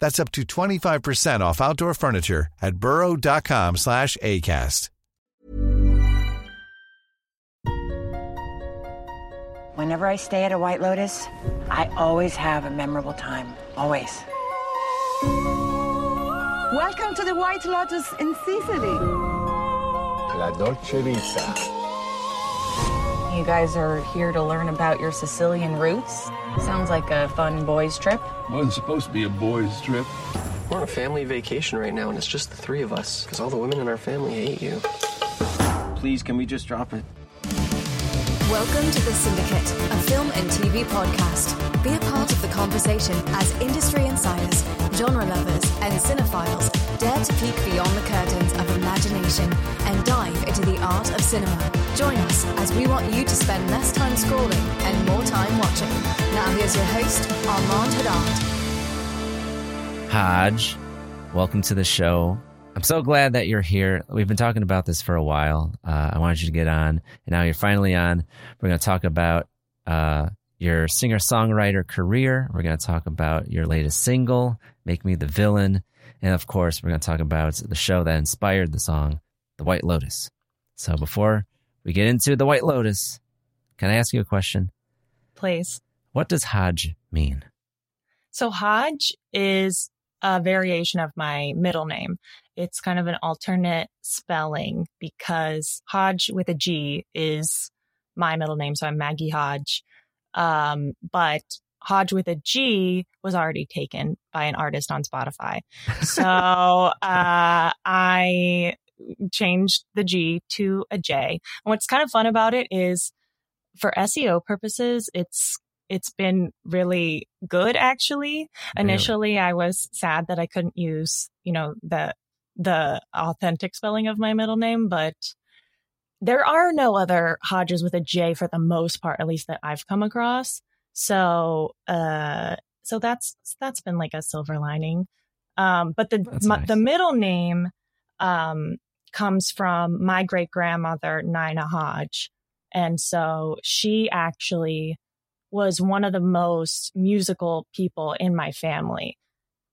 That's up to 25% off outdoor furniture at burrow.com slash ACAST. Whenever I stay at a White Lotus, I always have a memorable time. Always. Welcome to the White Lotus in Sicily. La Dolce Vita. You guys are here to learn about your Sicilian roots. Sounds like a fun boys' trip. Wasn't supposed to be a boys' trip. We're on a family vacation right now, and it's just the three of us, because all the women in our family hate you. Please, can we just drop it? Welcome to The Cinedicate, a film and TV podcast. Be a part of the conversation as industry insiders, genre lovers, and cinephiles dare to peek beyond the curtains of imagination and dive into the art of cinema. Join us as we want you to spend less time scrolling and more time watching. Now here's your host, Armand Haddad. Hodje, welcome to the show. I'm so glad that you're here. We've been talking about this for a while. Uh, I wanted you to get on, and now you're finally on. We're going to talk about uh, your singer songwriter career. We're going to talk about your latest single, Make Me the Villain. And of course, we're going to talk about the show that inspired the song, The White Lotus. So before we get into The White Lotus, can I ask you a question? Please. What does Hodje mean? So, Hodje is a variation of my middle name. It's kind of an alternate spelling because Hodge with a G is my middle name. So I'm Maggie Hodge. Um, but Hodge with a G was already taken by an artist on Spotify. So uh, I changed the G to a J. And what's kind of fun about it is for SEO purposes, it's it's been really good actually. Initially, I was sad that I couldn't use, you know, the the authentic spelling of my middle name, but there are no other Hodjes with a J for the most part, at least that I've come across. So, uh, so that's that's been like a silver lining. Um, but the nice. the middle name um, comes from my great grandmother Nina Hodge, and so she actually was one of the most musical people in my family.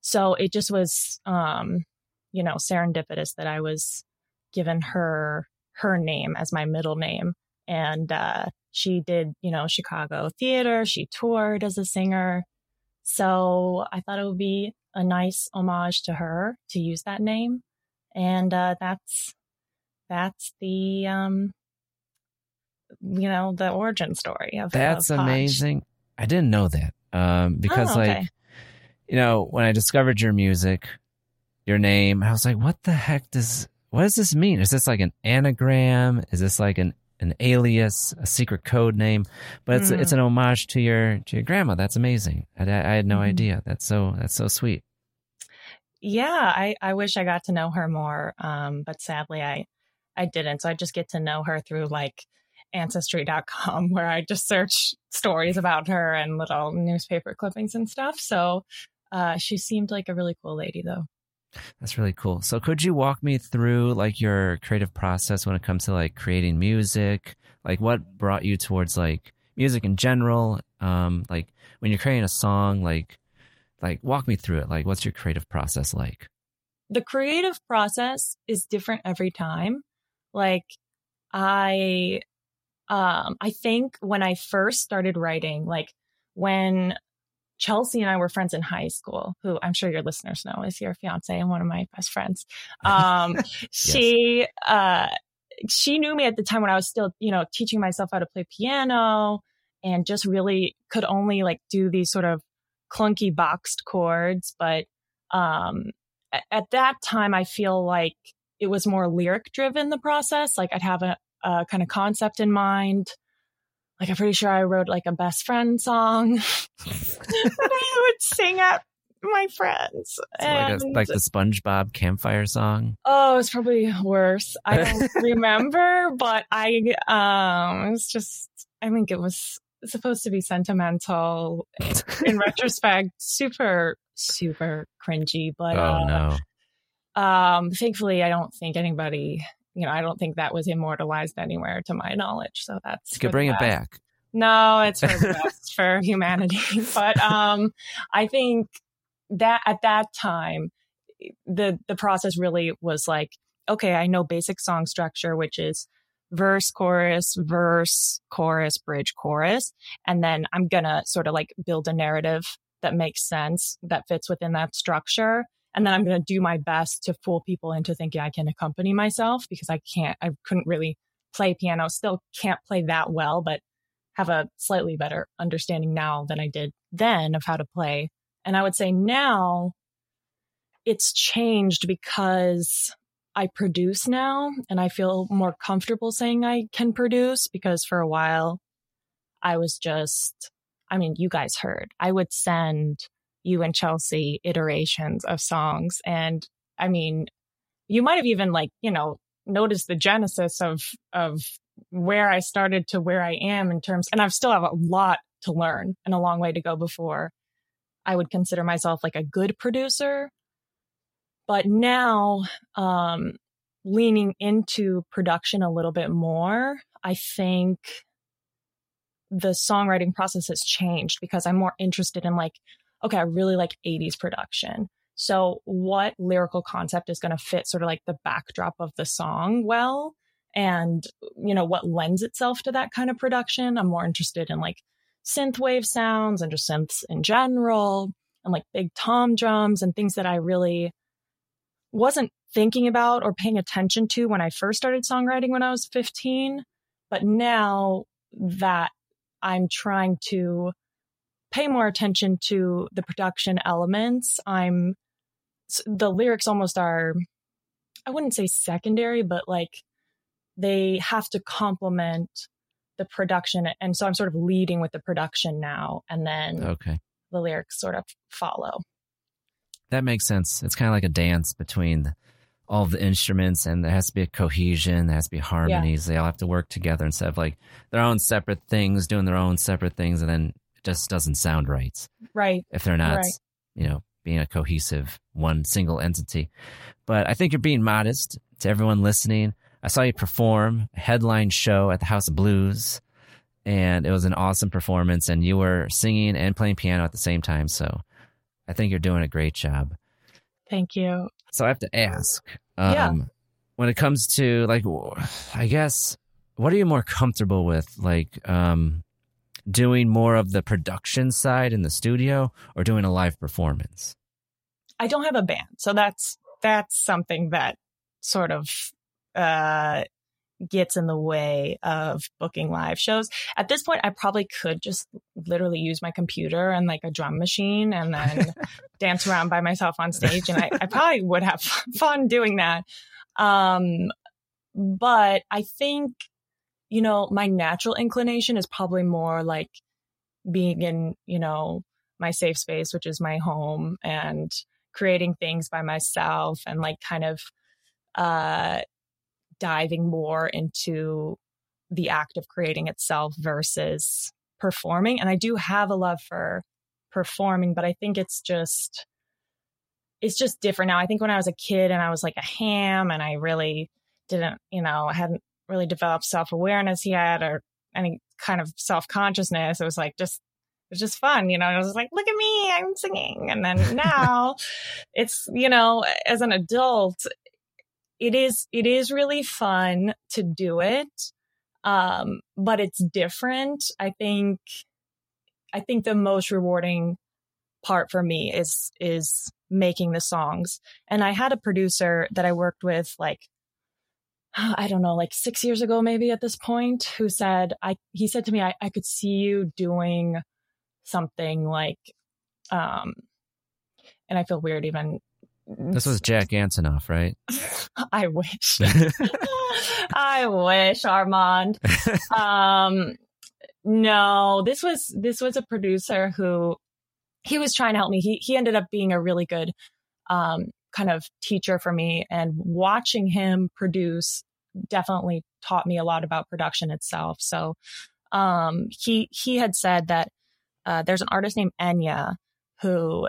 So it just was, um, you know, serendipitous that I was given her her name as my middle name. And uh, she did, you know, Chicago theater. She toured as a singer. So I thought it would be a nice homage to her to use that name. And uh, that's that's the um, you know the origin story of that. That's of amazing. I didn't know that. Um, because Oh, okay. like, you know, when I discovered your music, your name, I was like, what the heck does, what does this mean? Is this like an anagram? Is this like an, an alias, a secret code name? But it's, Mm. it's an homage to your, to your grandma. That's amazing. I, I had no Mhm. idea. That's so, that's so sweet. yeah i i wish i got to know her more um but sadly i i didn't so i just get to know her through like ancestry.com where i just search stories about her and little newspaper clippings and stuff so uh she seemed like a really cool lady though That's really cool. So could you walk me through like your creative process when it comes to like creating music? Like what brought you towards like music in general? Um like when you're creating a song, like like walk me through it. Like what's your creative process like? The creative process is different every time. Like I um I think when I first started writing, like when Chelsea and I were friends in high school, who I'm sure your listeners know is your fiance and one of my best friends. Um, yes. she, uh, she knew me at the time when I was still, you know, teaching myself how to play piano and just really could only like do these sort of clunky boxed chords. But, um, at, at that time, I feel like it was more lyric driven, the process. Like I'd have a, a kind of concept in mind like I'm pretty sure I wrote like a best friend song that I would sing at my friends. And, like, a, like the SpongeBob campfire song. Oh, it's probably worse. I don't remember, but I um it was just I think it was supposed to be sentimental. In retrospect, super super cringy, but oh uh, no. Um, thankfully, I don't think anybody you know, I don't think that was immortalized anywhere to my knowledge. So that's you could bring it back. No, it's for the best for humanity. But um, I think that at that time, the the process really was like, okay, I know basic song structure, which is verse, chorus, verse, chorus, bridge, chorus, and then I'm gonna sort of like build a narrative that makes sense that fits within that structure. And then I'm going to do my best to fool people into thinking I can accompany myself because I can't, I couldn't really play piano, still can't play that well, but have a slightly better understanding now than I did then of how to play. And I would say now it's changed because I produce now and I feel more comfortable saying I can produce because for a while I was just, I mean, you guys heard, I would send you and Chelsea iterations of songs. And I mean, you might have even like, you know, noticed the genesis of, of where I started to where I am in terms, and I still have a lot to learn and a long way to go before I would consider myself like a good producer. But now, um, leaning into production a little bit more, I think the songwriting process has changed because I'm more interested in like okay, I really like 80s production. So what lyrical concept is going to fit sort of like the backdrop of the song well? And, you know, what lends itself to that kind of production? I'm more interested in like synth wave sounds and just synths in general and like big tom drums and things that I really wasn't thinking about or paying attention to when I first started songwriting when I was 15. But now that I'm trying to pay more attention to the production elements. I'm the lyrics almost are I wouldn't say secondary, but like they have to complement the production and so I'm sort of leading with the production now and then okay. the lyrics sort of follow. That makes sense. It's kind of like a dance between all of the instruments and there has to be a cohesion, there has to be harmonies. Yeah. They all have to work together instead of like their own separate things, doing their own separate things and then just doesn't sound right. Right. If they're not, right. you know, being a cohesive one single entity. But I think you're being modest to everyone listening. I saw you perform a headline show at the House of Blues, and it was an awesome performance. And you were singing and playing piano at the same time. So I think you're doing a great job. Thank you. So I have to ask, um, yeah. when it comes to like, I guess, what are you more comfortable with? Like, um, doing more of the production side in the studio or doing a live performance? I don't have a band. So that's that's something that sort of uh gets in the way of booking live shows. At this point, I probably could just literally use my computer and like a drum machine and then dance around by myself on stage. And I, I probably would have fun doing that. Um, but I think you know, my natural inclination is probably more like being in, you know, my safe space, which is my home and creating things by myself and like kind of uh diving more into the act of creating itself versus performing. And I do have a love for performing, but I think it's just it's just different now. I think when I was a kid and I was like a ham and I really didn't, you know, I hadn't really developed self awareness yet or any kind of self consciousness. It was like just it was just fun, you know. It was like, look at me, I'm singing. And then now it's, you know, as an adult, it is it is really fun to do it. Um, but it's different. I think I think the most rewarding part for me is is making the songs. And I had a producer that I worked with like I don't know, like six years ago, maybe at this point, who said, I, he said to me, I, I could see you doing something like, um, and I feel weird even. This was Jack Antonoff, right? I wish. I wish, Armand. um, no, this was, this was a producer who he was trying to help me. He, he ended up being a really good, um, kind of teacher for me and watching him produce definitely taught me a lot about production itself. So um, he he had said that uh, there's an artist named Enya who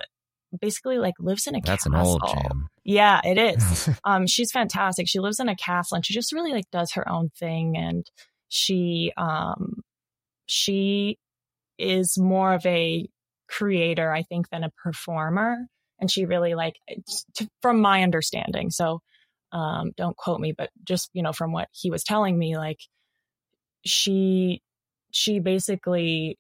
basically like lives in a That's castle. an old jam. Yeah, it is. um, she's fantastic. She lives in a castle and she just really like does her own thing and she um she is more of a creator, I think, than a performer. And she really like, to, from my understanding. So um, don't quote me, but just, you know, from what he was telling me, like she, she basically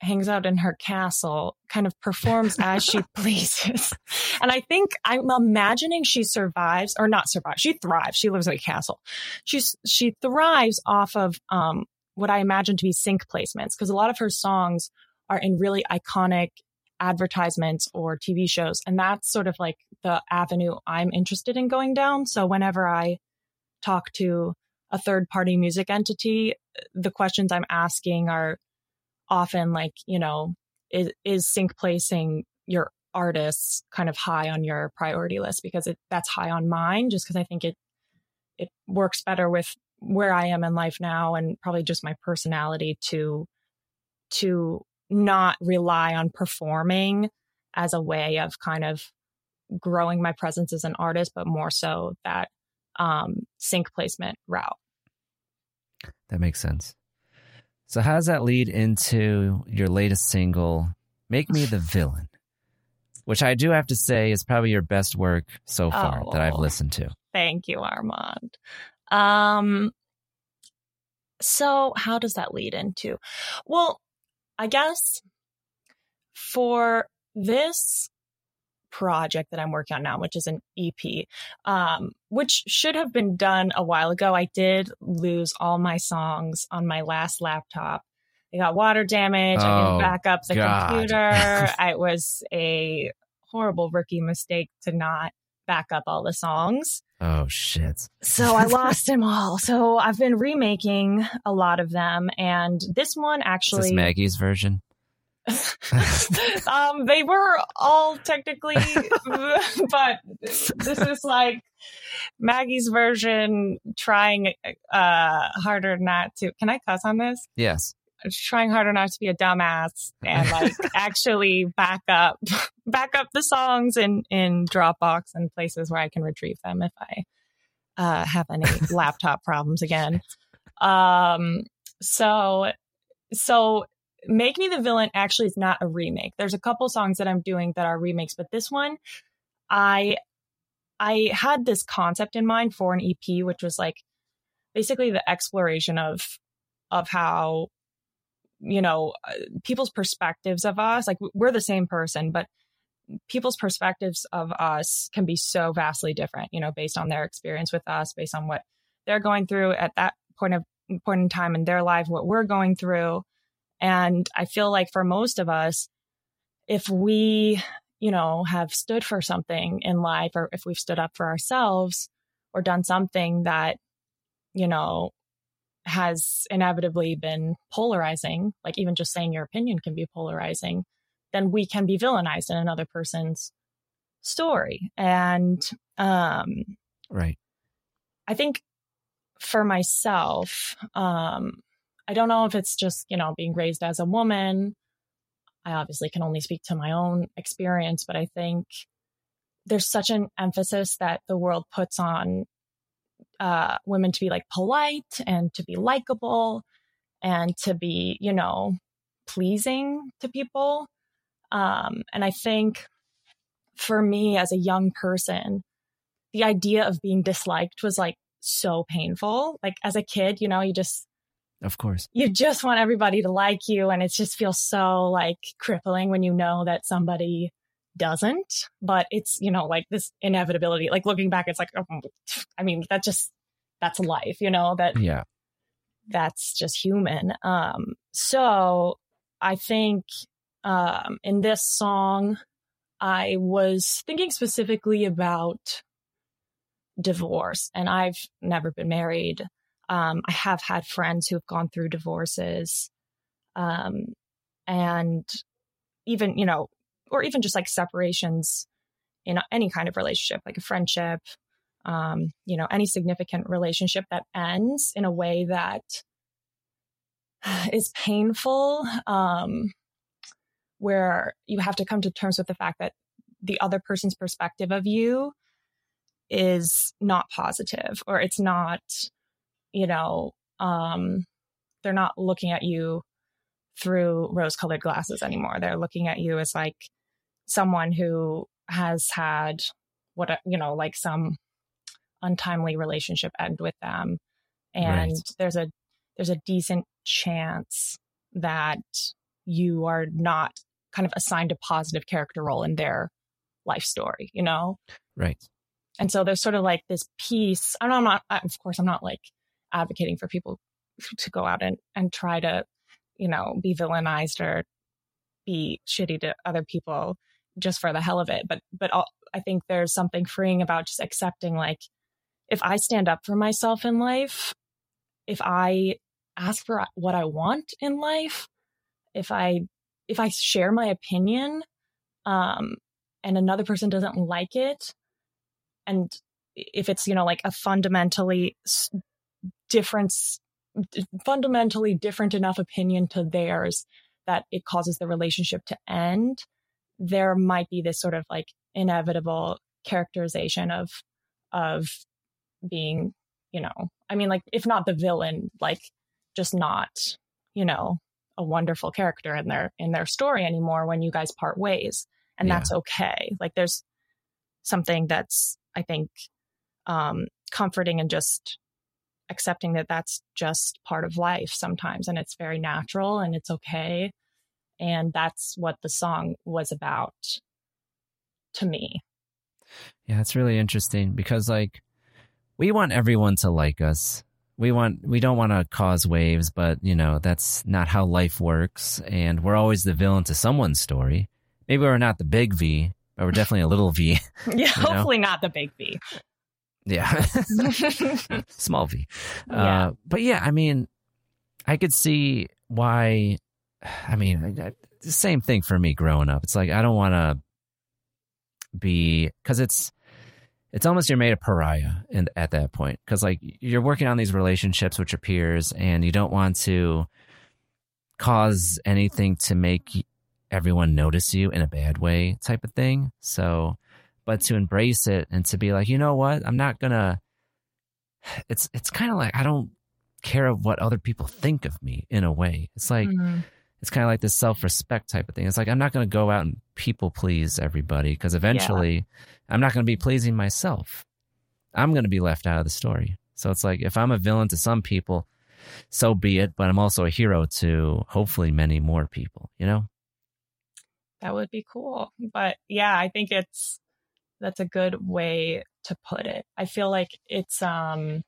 hangs out in her castle, kind of performs as she pleases. And I think I'm imagining she survives or not survives. She thrives. She lives in a castle. She's, she thrives off of, um, what I imagine to be sync placements because a lot of her songs are in really iconic advertisements or TV shows. And that's sort of like the avenue I'm interested in going down. So whenever I talk to a third party music entity, the questions I'm asking are often like, you know, is, is sync placing your artists kind of high on your priority list because it, that's high on mine just because I think it, it works better with where I am in life now and probably just my personality to, to not rely on performing as a way of kind of growing my presence as an artist, but more so that um, sync placement route. That makes sense. So, how does that lead into your latest single, Make Me the Villain? Which I do have to say is probably your best work so far oh, that I've listened to. Thank you, Armand. Um, so, how does that lead into? Well, I guess for this project that I'm working on now, which is an EP, um, which should have been done a while ago. I did lose all my songs on my last laptop. They got water damage. Oh, I didn't back up the God. computer. it was a horrible rookie mistake to not back up all the songs. Oh shit. So I lost them all. So I've been remaking a lot of them and this one actually Is this Maggie's version? um they were all technically but this is like Maggie's version trying uh harder not to Can I cuss on this? Yes trying harder not to be a dumbass and like actually back up back up the songs in in Dropbox and places where I can retrieve them if I uh, have any laptop problems again. Um, so so Make Me the Villain actually is not a remake. There's a couple songs that I'm doing that are remakes, but this one I I had this concept in mind for an EP which was like basically the exploration of of how you know, uh, people's perspectives of us, like we're the same person, but people's perspectives of us can be so vastly different, you know, based on their experience with us, based on what they're going through at that point of point in time in their life, what we're going through. And I feel like for most of us, if we, you know, have stood for something in life or if we've stood up for ourselves or done something that, you know, has inevitably been polarizing, like even just saying your opinion can be polarizing, then we can be villainized in another person's story. And um right. I think for myself, um, I don't know if it's just, you know, being raised as a woman. I obviously can only speak to my own experience, but I think there's such an emphasis that the world puts on uh, women to be like polite and to be likable and to be, you know, pleasing to people. Um, and I think for me as a young person, the idea of being disliked was like so painful. Like as a kid, you know, you just, of course, you just want everybody to like you. And it just feels so like crippling when you know that somebody doesn't, but it's, you know, like this inevitability. Like looking back, it's like, oh, I mean, that just, that's life, you know, that, yeah, that's just human. Um, so I think, um, in this song, I was thinking specifically about divorce and I've never been married. Um, I have had friends who have gone through divorces. Um, and even, you know, or even just like separations in any kind of relationship, like a friendship, um, you know, any significant relationship that ends in a way that is painful, um, where you have to come to terms with the fact that the other person's perspective of you is not positive or it's not, you know, um, they're not looking at you through rose colored glasses anymore. They're looking at you as like someone who has had what, uh, you know, like some untimely relationship end with them. And right. there's a, there's a decent chance that you are not kind of assigned a positive character role in their life story, you know? Right. And so there's sort of like this piece. I I'm not, of course, I'm not like advocating for people to go out and, and try to, you know, be villainized or be shitty to other people just for the hell of it. But, but I think there's something freeing about just accepting like, if I stand up for myself in life, if I ask for what I want in life, if I, if I share my opinion, um, and another person doesn't like it, and if it's you know like a fundamentally different fundamentally different enough opinion to theirs that it causes the relationship to end there might be this sort of like inevitable characterization of of being you know i mean like if not the villain like just not you know a wonderful character in their in their story anymore when you guys part ways and yeah. that's okay like there's something that's I think, um, comforting and just accepting that that's just part of life sometimes and it's very natural and it's okay. And that's what the song was about to me. Yeah, it's really interesting because, like, we want everyone to like us. We want, we don't want to cause waves, but, you know, that's not how life works. And we're always the villain to someone's story. Maybe we're not the big V, but we're definitely a little V. yeah, hopefully know? not the big V. Yeah, small V. Yeah. Uh, but yeah, I mean, I could see why. I mean, the same thing for me growing up. It's like I don't want to be because it's it's almost you're made a pariah in, at that point because like you're working on these relationships with your peers and you don't want to cause anything to make everyone notice you in a bad way type of thing. So, but to embrace it and to be like, you know what, I'm not gonna. It's it's kind of like I don't care of what other people think of me in a way. It's like mm-hmm. It's kind of like this self respect type of thing. It's like I'm not gonna go out and people please everybody because eventually yeah. I'm not gonna be pleasing myself. I'm gonna be left out of the story. So it's like if I'm a villain to some people, so be it. But I'm also a hero to hopefully many more people. You know. That would be cool. But yeah, I think it's that's a good way to put it. I feel like it's um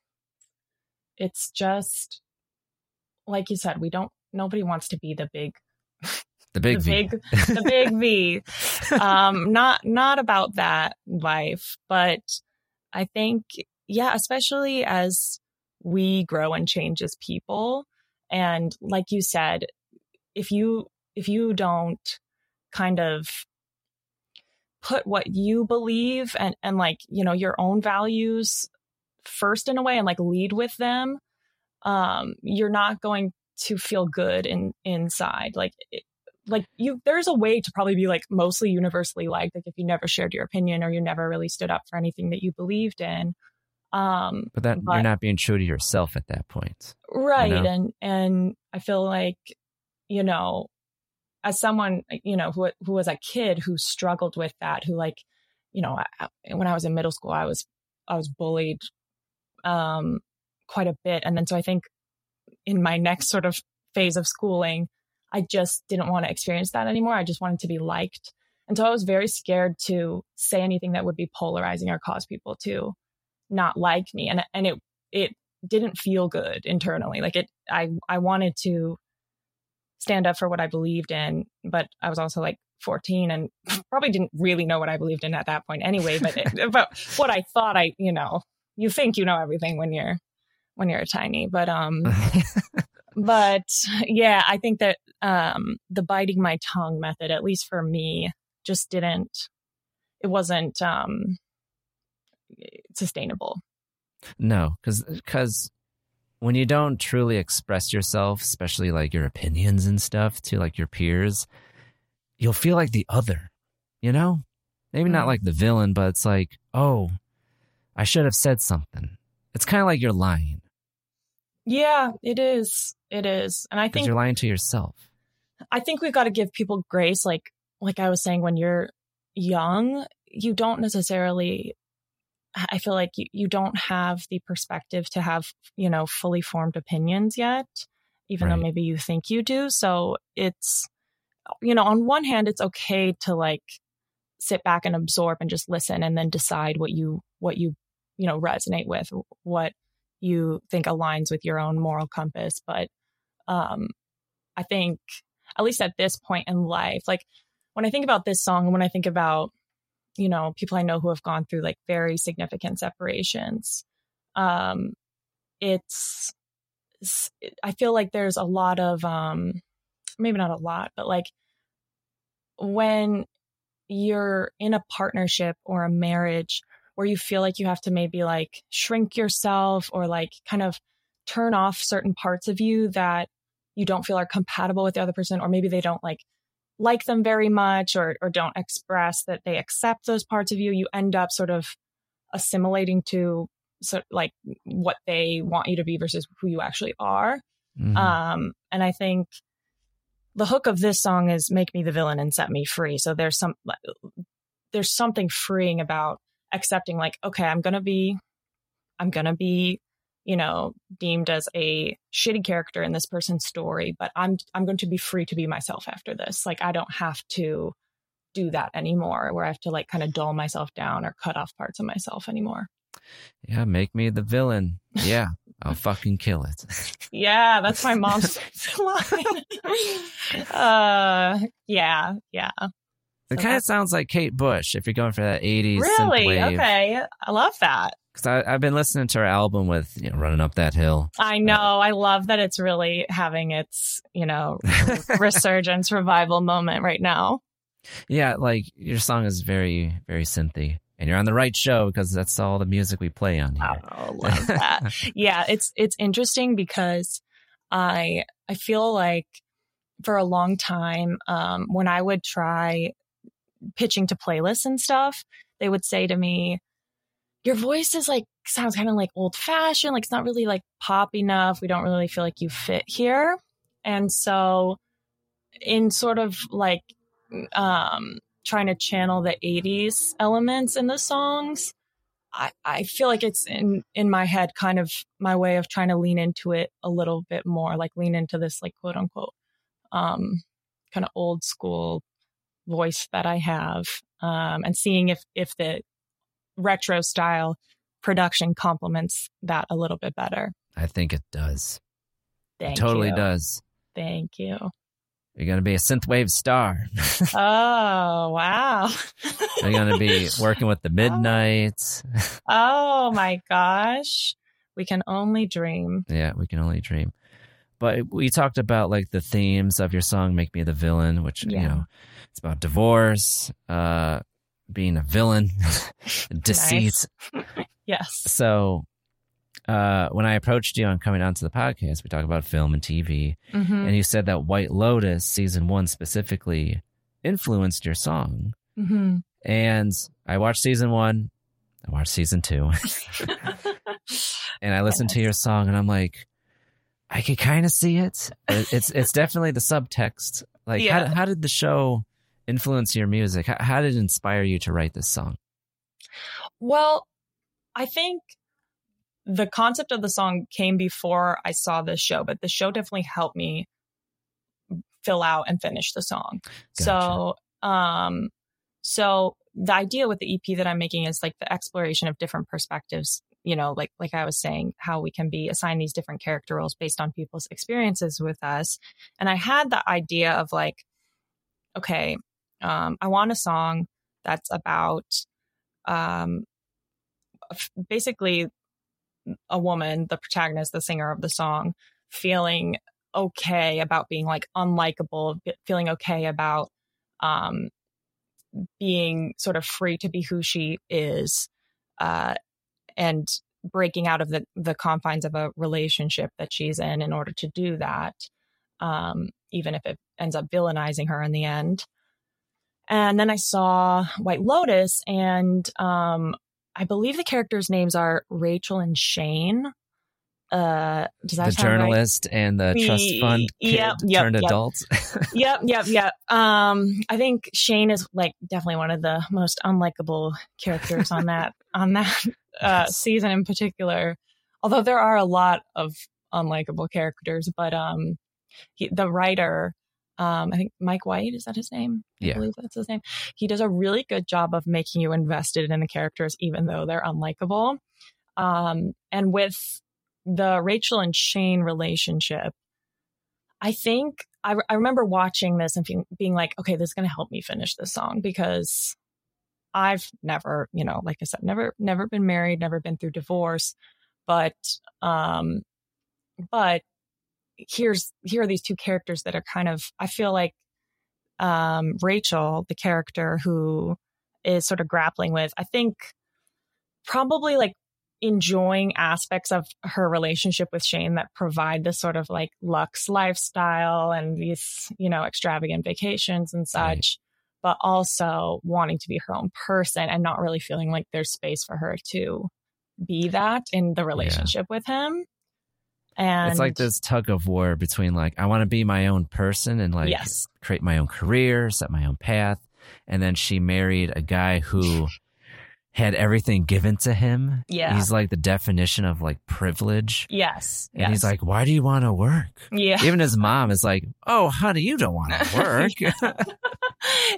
it's just like you said, we don't nobody wants to be the big the big the V. big the big V. Um not not about that life, but I think yeah, especially as we grow and change as people and like you said, if you if you don't kind of put what you believe and and like you know your own values first in a way and like lead with them um you're not going to feel good in inside like it, like you there's a way to probably be like mostly universally liked like if you never shared your opinion or you never really stood up for anything that you believed in um but that but, you're not being true to yourself at that point right you know? and and i feel like you know as someone you know who who was a kid who struggled with that who like you know I, when i was in middle school i was i was bullied um quite a bit and then so i think in my next sort of phase of schooling I just didn't want to experience that anymore. I just wanted to be liked. And so I was very scared to say anything that would be polarizing or cause people to not like me. And and it it didn't feel good internally. Like it I I wanted to stand up for what I believed in, but I was also like 14 and probably didn't really know what I believed in at that point anyway, but it, but what I thought I, you know, you think you know everything when you're when you're a tiny, but um but yeah, I think that um, the biting my tongue method, at least for me, just didn't. It wasn't um, sustainable. No, because because when you don't truly express yourself, especially like your opinions and stuff to like your peers, you'll feel like the other. You know, maybe not mm. like the villain, but it's like, oh, I should have said something. It's kind of like you're lying. Yeah, it is. It is. And I think you're lying to yourself. I think we've got to give people grace. Like, like I was saying, when you're young, you don't necessarily, I feel like you, you don't have the perspective to have, you know, fully formed opinions yet, even right. though maybe you think you do. So it's, you know, on one hand, it's okay to like sit back and absorb and just listen and then decide what you, what you, you know, resonate with, what you think aligns with your own moral compass. But um, I think, at least at this point in life, like when I think about this song and when I think about, you know, people I know who have gone through like very significant separations, um, it's, I feel like there's a lot of, um, maybe not a lot, but like when you're in a partnership or a marriage where you feel like you have to maybe like shrink yourself or like kind of turn off certain parts of you that you don't feel are compatible with the other person or maybe they don't like like them very much or or don't express that they accept those parts of you you end up sort of assimilating to so like what they want you to be versus who you actually are mm-hmm. um and i think the hook of this song is make me the villain and set me free so there's some there's something freeing about accepting like okay i'm gonna be i'm gonna be you know deemed as a shitty character in this person's story but i'm i'm going to be free to be myself after this. Like i don't have to do that anymore where i have to like kind of dull myself down or cut off parts of myself anymore. Yeah make me the villain. Yeah i'll fucking kill it. Yeah that's my mom's line. Uh yeah yeah it kind of sounds like Kate Bush if you're going for that 80s. Really? Okay. I love that. Because I've been listening to her album with you know, Running Up That Hill. I know. Uh, I love that it's really having its, you know, resurgence revival moment right now. Yeah. Like your song is very, very synthy. And you're on the right show because that's all the music we play on here. Oh, love that. yeah, it's it's interesting because I I feel like for a long time, um, when I would try pitching to playlists and stuff, they would say to me, your voice is like sounds kind of like old fashioned, like it's not really like pop enough. We don't really feel like you fit here. And so in sort of like um trying to channel the 80s elements in the songs, I, I feel like it's in in my head kind of my way of trying to lean into it a little bit more, like lean into this like quote unquote um kind of old school voice that I have, um, and seeing if if the retro style production complements that a little bit better. I think it does. Thank it totally you. does. Thank you. You're going to be a synthwave star. oh, wow. You're going to be working with the Midnights. oh, my gosh. We can only dream. Yeah, we can only dream. But we talked about like the themes of your song, Make Me the Villain, which, yeah. you know, it's about divorce, uh, being a villain, deceit. yes. So uh, when I approached you on coming onto the podcast, we talk about film and TV, Mhm. and you said that White Lotus season one specifically influenced your song. hmm And I watched season one, I watched season two, and I listened to your song, and I'm like, I could kind of see it. It- It's it's definitely the subtext. Like, Yeah. how how did the show influence your music? How, how did it inspire you to write this song? Well, I think the concept of the song came before I saw the show, but the show definitely helped me fill out and finish the song. So, um, so the idea with the EP that I'm making is like the exploration of different perspectives. You know, like like I was saying, how we can be assigned these different character roles based on people's experiences with us. And I had the idea of like, okay, um, I want a song that's about um, basically a woman, the protagonist, the singer of the song, feeling okay about being like unlikable, feeling okay about um, being sort of free to be who she is, uh, and breaking out of the the confines of a relationship that she's in in order to do that, um, even if it ends up villainizing her in the end. And then I saw White Lotus, and um, I believe the characters' names are Rachel and Shane. Uh, does that The sound right? journalist and the trust fund kid yep, yep, turned yep. adult. yep, yep, yep. Um, I think Shane is like definitely one of the most unlikable characters on that on that uh, season in particular. Although there are a lot of unlikable characters, but um, he, the writer, um, I think Mike White is that his name? I Yeah. believe that's his name. He does a really good job of making you invested in the characters, even though they're unlikable. Um, and with the Rachel and Shane relationship, I think I, I remember watching this and being, being like, okay, this is going to help me finish this song because I've never, you know, like I said, never, never been married, never been through divorce, but, um, but here's, here are these two characters that are kind of, I feel like, um, Rachel, the character who is sort of grappling with, I think probably like enjoying aspects of her relationship with Shane that provide this sort of like luxe lifestyle and these, you know, extravagant vacations and such, but also wanting to be her own person and not really feeling like there's space for her to be that in the relationship with him. And it's like this tug of war between like I want to be my own person and like Yes. create my own career, set my own path, and then she married a guy who had everything given to him. Yeah. he's like the definition of like privilege. Yes. And he's like, "Why do you want to work?" Yeah. Even his mom is like, "Oh, honey, you don't want to work."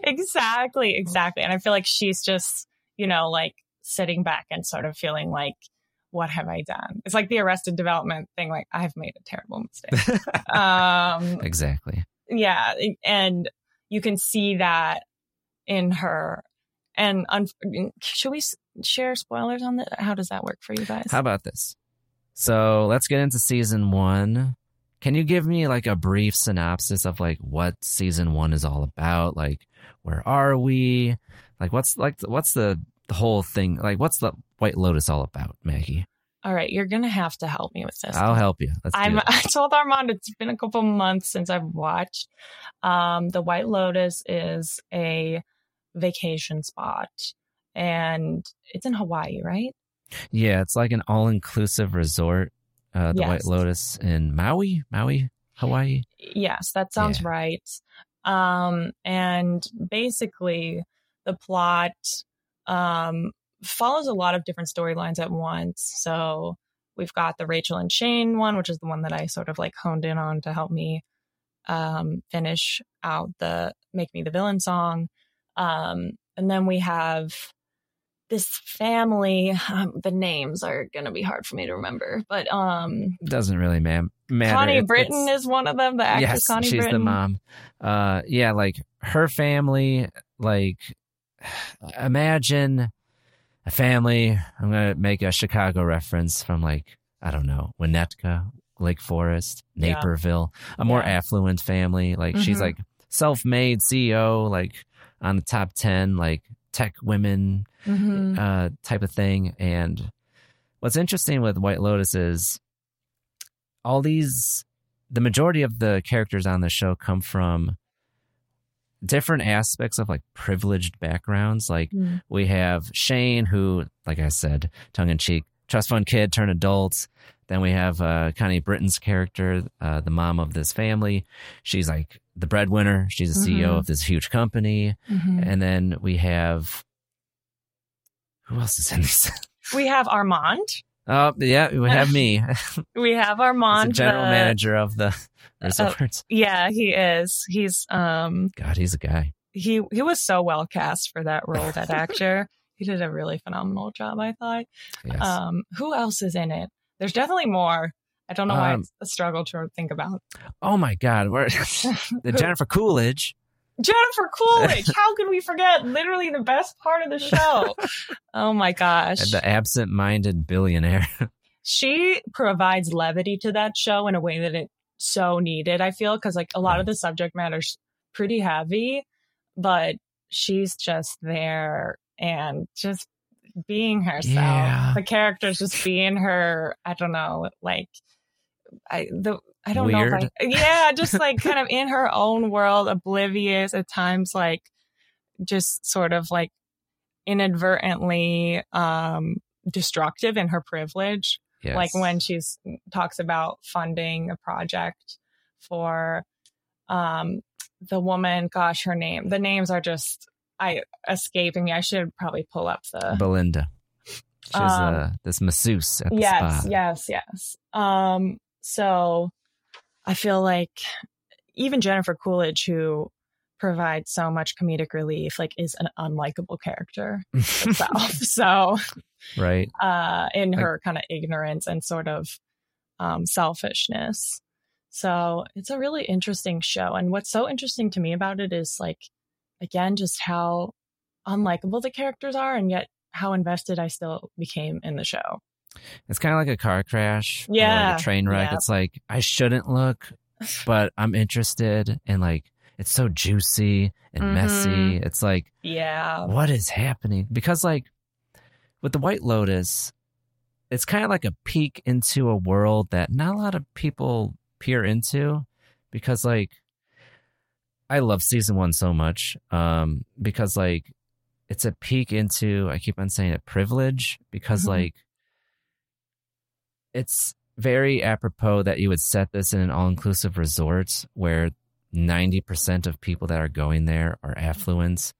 exactly, exactly. And I feel like she's just, you know, like sitting back and sort of feeling like, what have I done? It's like the arrested development thing, like, I've made a terrible mistake. um, exactly. yeah. And you can see that in her. And un- should we share spoilers on that? How does that work for you guys? How about this? So let's get into season one. Can you give me like a brief synopsis of like what season one is all about? Like, where are we? Like, what's like what's the the whole thing? Like, what's the White Lotus all about, Maggie? All right, you're gonna have to help me with this. I'll help you. Let's do I'm, it. I told Armand it's been a couple months since I've watched. Um, the White Lotus is a vacation spot, and it's in Hawaii, right? Yeah, it's like an all inclusive resort. Uh, the White Lotus in Maui, Maui, Hawaii. Yes, that sounds right. Um, and basically, the plot um, follows a lot of different storylines at once. So we've got the Rachel and Shane one, which is the one that I sort of like honed in on to help me um, finish out the "Make Me the Villain" song. Um, and then we have this family. Um, the names are going to be hard for me to remember, but um, Doesn't really ma- matter. Connie It- Britton it's- is one of them. The actress yes, Connie she's Britton. the mom. Uh, yeah, like her family. Like, imagine a family. I'm gonna make a Chicago reference from like I don't know Winnetka, Lake Forest, Yeah. Naperville. A more Yeah. affluent family. Like she's Mhm. like self-made CEO, like on the top ten, like tech women Mhm. uh, type of thing, and what's interesting with White Lotus is all these the majority of the characters on the show come from different aspects of like privileged backgrounds. Like Mm. we have Shane, who, like I said, tongue in cheek, trust fund kid turned adult. Then we have uh, Connie Britton's character, uh, the mom of this family. She's like the breadwinner. She's the CEO Mhm. of this huge company. Mhm. And then we have who else is in this? We have Armand. oh, yeah, we have me. We have Armand, the general the- manager of the uh, resort. yeah, he is. He's um God, he's a guy. he he was so well cast for that role. That actor, he did a really phenomenal job. I thought. Yes. Um, who else is in it? There's definitely more. I don't know why Um, it's a struggle to think about. oh my God, we're the Jennifer Coolidge. Jennifer Coolidge. How can we forget? Literally the best part of the show. Oh my gosh. the absent-minded billionaire. she provides levity to that show in a way that it so needed i feel because like a lot of the subject matter's pretty heavy but she's just there and just being herself Yeah. the character's just being her i don't know like i the i don't know if I, yeah just like kind of in her own world oblivious at times like just sort of like inadvertently um destructive in her privilege Yes. like when she's talks about funding a project for um the woman gosh her name the names are just i escaping me i should probably pull up the Belinda. She's Um, uh, this masseuse at the yes spa. yes yes um so i feel like even jennifer coolidge who provides so much comedic relief like is an unlikable character herself so Right. uh, in Like- her kind of ignorance and sort of um, selfishness. So it's a really interesting show. And what's so interesting to me about it is like, again, just how unlikable the characters are, and yet how invested I still became in the show. It's kind of like a car crash. or Yeah, Like a train wreck. yeah. It's like, I shouldn't look, but I'm interested. And like, it's so juicy and messy. Mhm. It's like, Yeah. what is happening? Because like with the White Lotus, it's kind of like a peek into a world that not a lot of people peer into because like I love season 1 so much um because like it's a peek into I keep on saying it privilege because Mhm. like it's very apropos that you would set this in an all-inclusive resort where 90% of people that are going there are affluent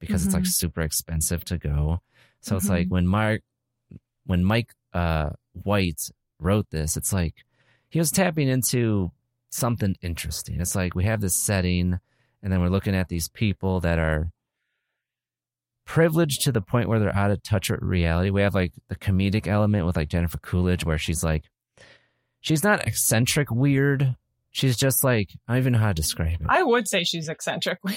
because it's like Mhm. super expensive to go. So it's Mhm. like when Mark when Mike uh White wrote this, it's like he was tapping into something interesting. It's like we have this setting and then we're looking at these people that are privileged to the point where they're out of touch with reality. We have like the comedic element with like Jennifer Coolidge where she's like she's not eccentric weird. She's just like I don't even know how to describe it. I would say she's eccentric, but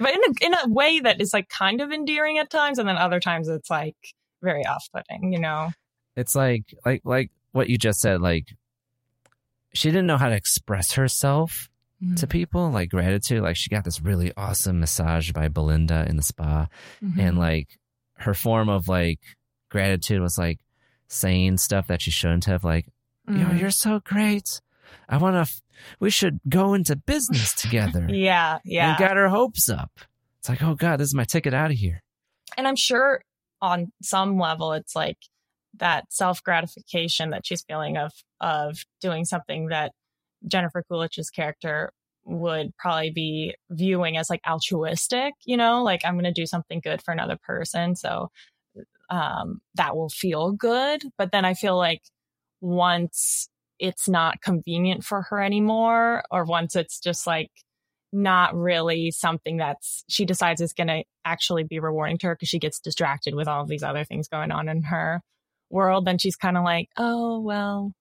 in a, in a way that is like kind of endearing at times, and then other times it's like very off-putting. You know? it's like like like what you just said like she didn't know how to express herself Mm-hmm. to people like gratitude like she got this really awesome massage by belinda in the spa Mhm. and like her form of like gratitude was like saying stuff that she shouldn't have like yo Mhm. you're so great i want to f- we should go into business together Yeah, yeah. and got her hopes up it's like oh god this is my ticket out of here and I'm sure on some level it's like that self gratification that she's feeling of of doing something that Jennifer Coolidge's character would probably be viewing as like altruistic, you know, like I'm going to do something good for another person, so um that will feel good, but then I feel like once it's not convenient for her anymore or once it's just like not really something that's she decides is going to actually be rewarding to her because she gets distracted with all of these other things going on in her world then she's kind of like oh well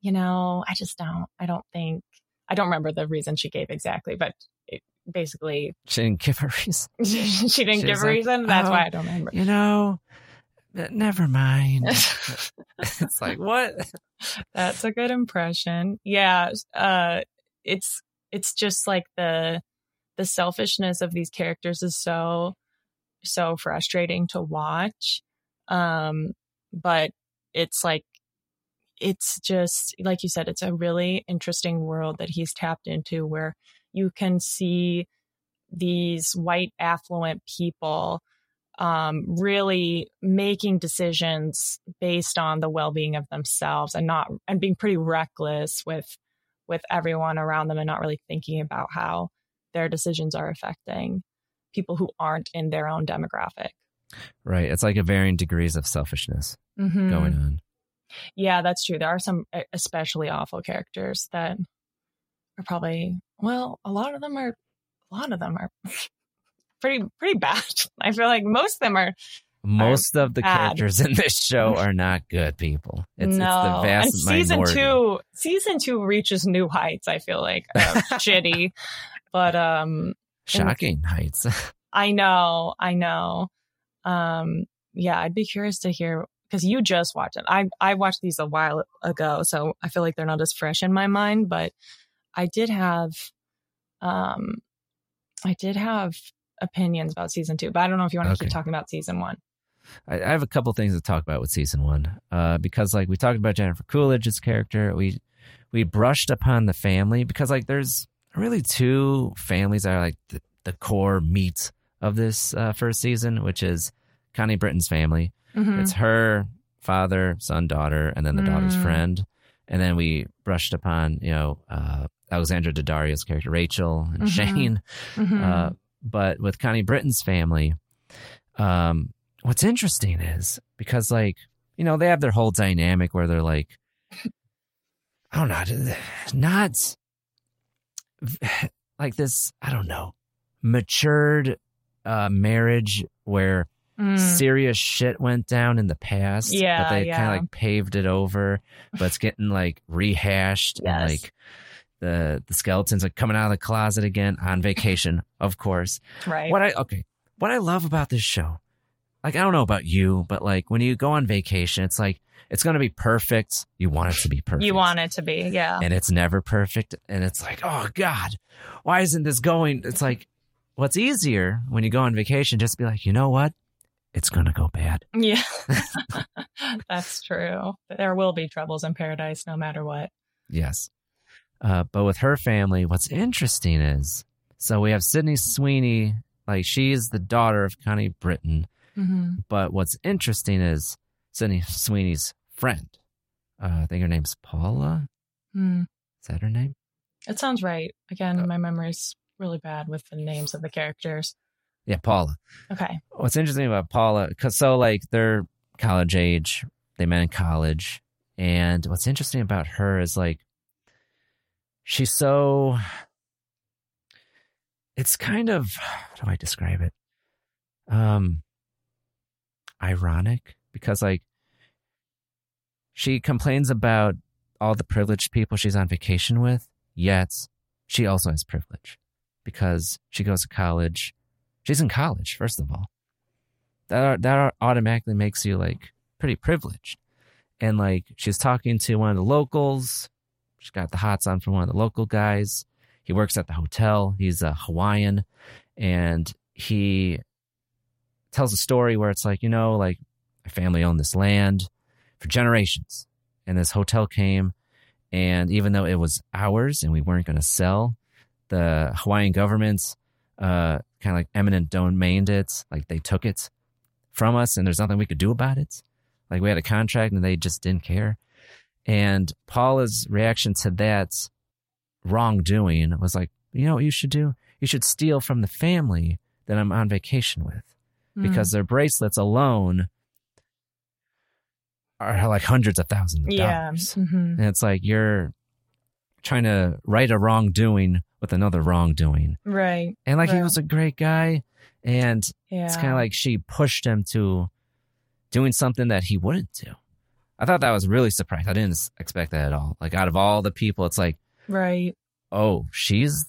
you know i just don't i don't think i don't remember the reason she gave exactly but it, basically she didn't give a reason she didn't She give a like, reason that's "Oh, why i don't remember you know never mind it's like what That's a good impression. Yeah, uh it's it's just like the the selfishness of these characters is so so frustrating to watch. Um but it's like it's just like you said it's a really interesting world that he's tapped into where you can see these white affluent people um, really making decisions based on the well-being of themselves and not and being pretty reckless with with everyone around them and not really thinking about how their decisions are affecting people who aren't in their own demographic. Right. It's like a varying degrees of selfishness mm-hmm. going on yeah that's true there are some especially awful characters that are probably well a lot of them are a lot of them are pretty pretty bad. I feel like most of them are. Most are of the bad. characters in this show are not good people. It's, no. it's the vast and season minority. two, season two reaches new heights. I feel like shitty, but um, shocking heights. I know, I know. Um, yeah, I'd be curious to hear because you just watched it. I I watched these a while ago, so I feel like they're not as fresh in my mind. But I did have, um, I did have opinions about season two, but I don't know if you want to okay. keep talking about season one. I, I have a couple things to talk about with season one, uh, because like we talked about Jennifer Coolidge's character, we we brushed upon the family because like there's really two families that are like the, the core meat of this uh, first season, which is Connie Britton's family. Mm-hmm. It's her father, son, daughter, and then the mm. daughter's friend. And then we brushed upon, you know, uh, Alexandra Daddario's character, Rachel and mm-hmm. Shane. Mm-hmm. Uh, but with Connie Britton's family, um, what's interesting is because like you know they have their whole dynamic where they're like, I don't know, not like this. I don't know, matured uh, marriage where Mm. serious shit went down in the past. Yeah. But they yeah. kind of like paved it over, but it's getting like rehashed yes. and like the the skeletons are coming out of the closet again on vacation, of course. Right. What I okay, what I love about this show, like I don't know about you, but like when you go on vacation, it's like it's going to be perfect. You want it to be perfect. You want it to be, yeah. And it's never perfect, and it's like, oh god, why isn't this going? It's like, what's easier when you go on vacation? Just be like, you know what? It's going to go bad. Yeah, that's true. There will be troubles in paradise, no matter what. Yes. Uh, but with her family, what's interesting is so we have Sydney Sweeney, like she's the daughter of Connie Britton. Mm-hmm. But what's interesting is Sydney Sweeney's friend. Uh, I think her name's Paula. Mm. Is that her name? It sounds right. Again, uh, my memory's really bad with the names of the characters. Yeah, Paula. Okay. What's interesting about Paula, because so like they're college age, they met in college, and what's interesting about her is like she's so it's kind of how do I describe it? Um ironic because like she complains about all the privileged people she's on vacation with, yet she also has privilege because she goes to college. She's in college, first of all. That that automatically makes you like pretty privileged. And like she's talking to one of the locals She's got the hots on from one of the local guys. He works at the hotel. He's a Hawaiian, and he tells a story where it's like, you know, like my family owned this land for generations, and this hotel came, and even though it was ours and we weren't going to sell, the Hawaiian government uh, kind of like eminent domained it, like they took it from us, and there's nothing we could do about it. Like we had a contract, and they just didn't care. And Paula's reaction to that wrongdoing was like, you know what you should do? You should steal from the family that I'm on vacation with mm. because their bracelets alone are like hundreds of thousands of yeah. dollars. Mm-hmm. And it's like you're trying to right a wrongdoing with another wrongdoing. Right. And like right. he was a great guy. And yeah. it's kind of like she pushed him to doing something that he wouldn't do. I thought that was really surprised. I didn't expect that at all. Like out of all the people, it's like, right. Oh, she's.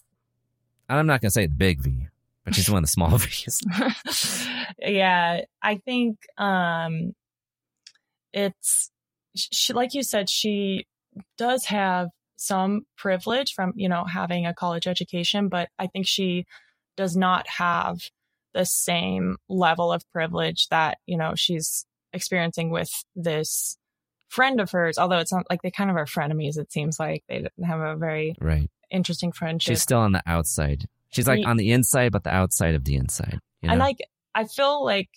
I'm not gonna say the big V, but she's one of the small V's. yeah, I think um, it's she, like you said, she does have some privilege from you know having a college education, but I think she does not have the same level of privilege that you know she's experiencing with this friend of hers, although it's not like they kind of are frenemies, it seems like they have a very right. interesting friendship. She's still on the outside. She's like on the inside, but the outside of the inside. You know? And like I feel like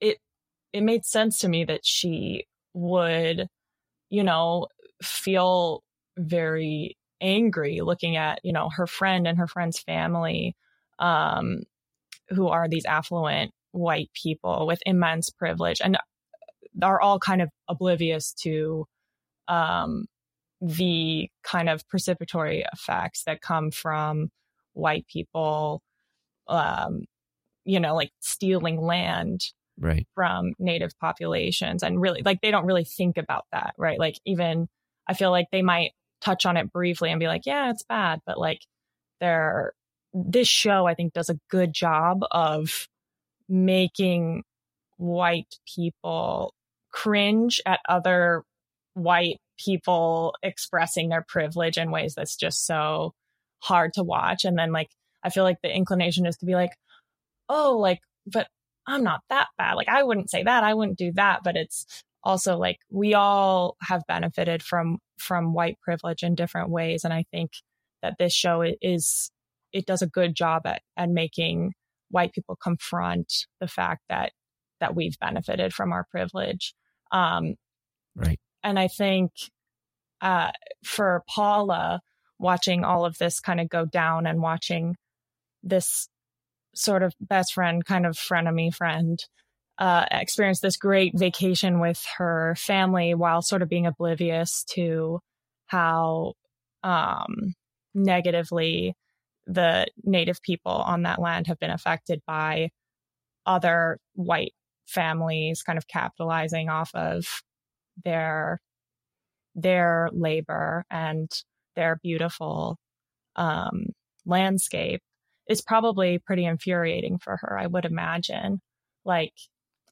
it it made sense to me that she would, you know, feel very angry looking at, you know, her friend and her friend's family, um, who are these affluent white people with immense privilege and are all kind of oblivious to um, the kind of precipitory effects that come from white people, um, you know, like stealing land right. from native populations and really like they don't really think about that right? Like even i feel like they might touch on it briefly and be like yeah it's bad but like they're this show i think does a good job of making white people cringe at other white people expressing their privilege in ways that's just so hard to watch and then like i feel like the inclination is to be like oh like but I'm not that bad. Like I wouldn't say that. I wouldn't do that. But it's also like we all have benefited from from white privilege in different ways. And I think that this show is it does a good job at at making white people confront the fact that that we've benefited from our privilege. Um, right. And I think uh, for Paula, watching all of this kind of go down and watching this sort of best friend, kind of frenemy friend, uh, experienced this great vacation with her family while sort of being oblivious to how um, negatively the native people on that land have been affected by other white families kind of capitalizing off of their their labor and their beautiful um, landscape is probably pretty infuriating for her, I would imagine. Like,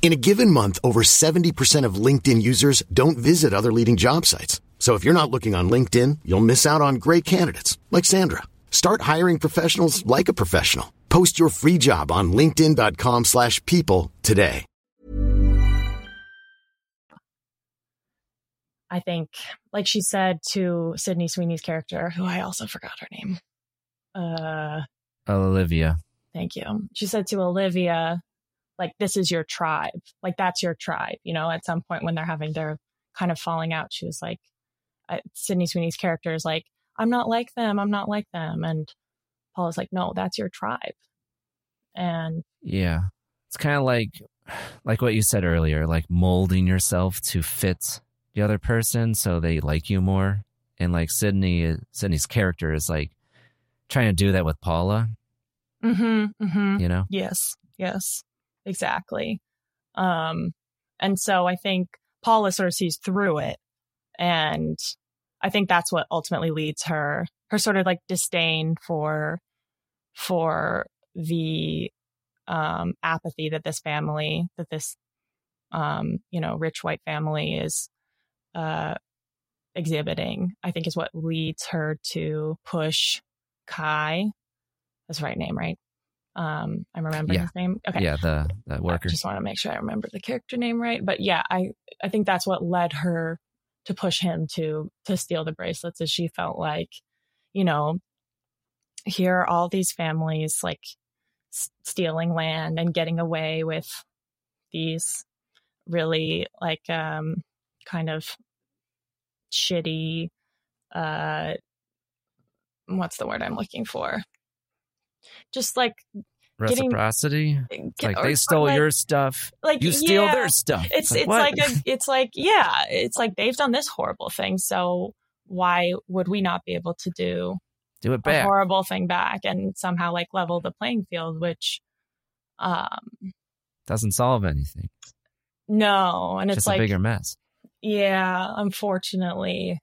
In a given month, over 70% of LinkedIn users don't visit other leading job sites. So if you're not looking on LinkedIn, you'll miss out on great candidates like Sandra. Start hiring professionals like a professional. Post your free job on linkedin.com/people today. I think like she said to Sydney Sweeney's character, who I also forgot her name. Uh Olivia. Thank you. She said to Olivia, like this is your tribe like that's your tribe you know at some point when they're having their kind of falling out she was like uh, sydney sweeney's character is like i'm not like them i'm not like them and paul is like no that's your tribe. And yeah. It's kind of like like what you said earlier like molding yourself to fit the other person so they like you more. And like sydney sydney's character is like trying to do that with paula. Mm-hmm, mm-hmm. you know? Yes yes exactly. Um, and so I think Paula sort of sees through it. And I think that's what ultimately leads her, her sort of like disdain for, for the, um, apathy that this family, that this, um, you know, rich white family is, uh, exhibiting, I think is what leads her to push Kai. That's the right name, right? Um, I'm remembering yeah. his name. Okay. Yeah, the, the worker. I just want to make sure I remember the character name right. But yeah, I I think that's what led her to push him to to steal the bracelets, as she felt like, you know, here are all these families like s- stealing land and getting away with these really like um kind of shitty uh what's the word I'm looking for? Just like Reciprocity. It's like or- they stole like- your stuff. like you steal yeah, their stuff. It's it's what? like a, it's like yeah, it's like they've done this horrible thing, so why would we not be able to do do it a back. horrible thing back and somehow like level the playing field? Which, um, Doesn't solve anything. no, and it's like a bigger mess. yeah, unfortunately,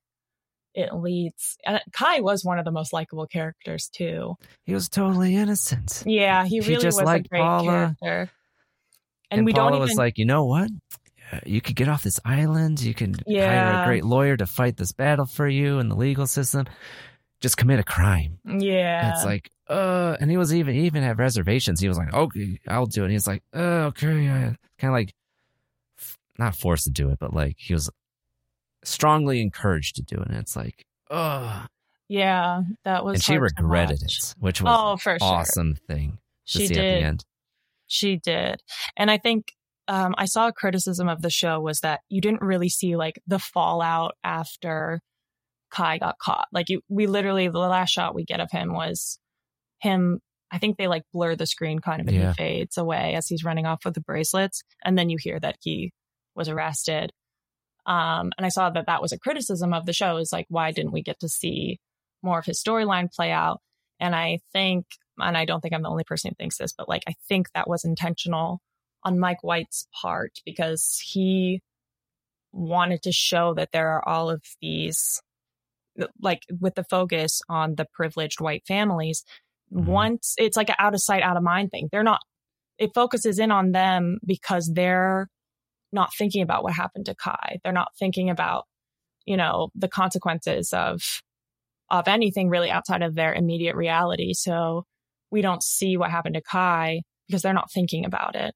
it leads. And Kai was one of the most likable characters too. He was totally innocent. Yeah, he He really just was a great Paula. character. And, And, we Paula don't was like, you know what? Uh, You could get off this island. You can hire a great lawyer to fight this battle for you in the legal system. Just commit a crime. yeah. It's like, uh, and he was even he even had reservations. He was like, okay, I'll do it. He's like, oh, okay, kind of like not forced to do it, but like he was strongly encouraged to do it. And it's like, oh, yeah, that was. and she regretted it, which was Oh, for sure. awesome thing to She see at did. the end. She did. And I think um, I saw a criticism of the show was that you didn't really see like the fallout after Kai got caught. Like you, we literally, the last shot we get of him was him. I think they like blur the screen kind of and Yeah. he fades away as he's running off with the bracelets. And then you hear that he was arrested. Um, and I saw that that was a criticism of the show is like, why didn't we get to see more of his storyline play out? And I think, and I don't think I'm the only person who thinks this, but like, I think that was intentional on Mike White's part because he wanted to show that there are all of these, like, with the focus on the privileged white families. Once it's like an out of sight, out of mind thing. They're not, it focuses in on them because they're not thinking about what happened to Kai. They're not thinking about, you know, the consequences of of anything really outside of their immediate reality. So we don't see what happened to Kai because they're not thinking about it.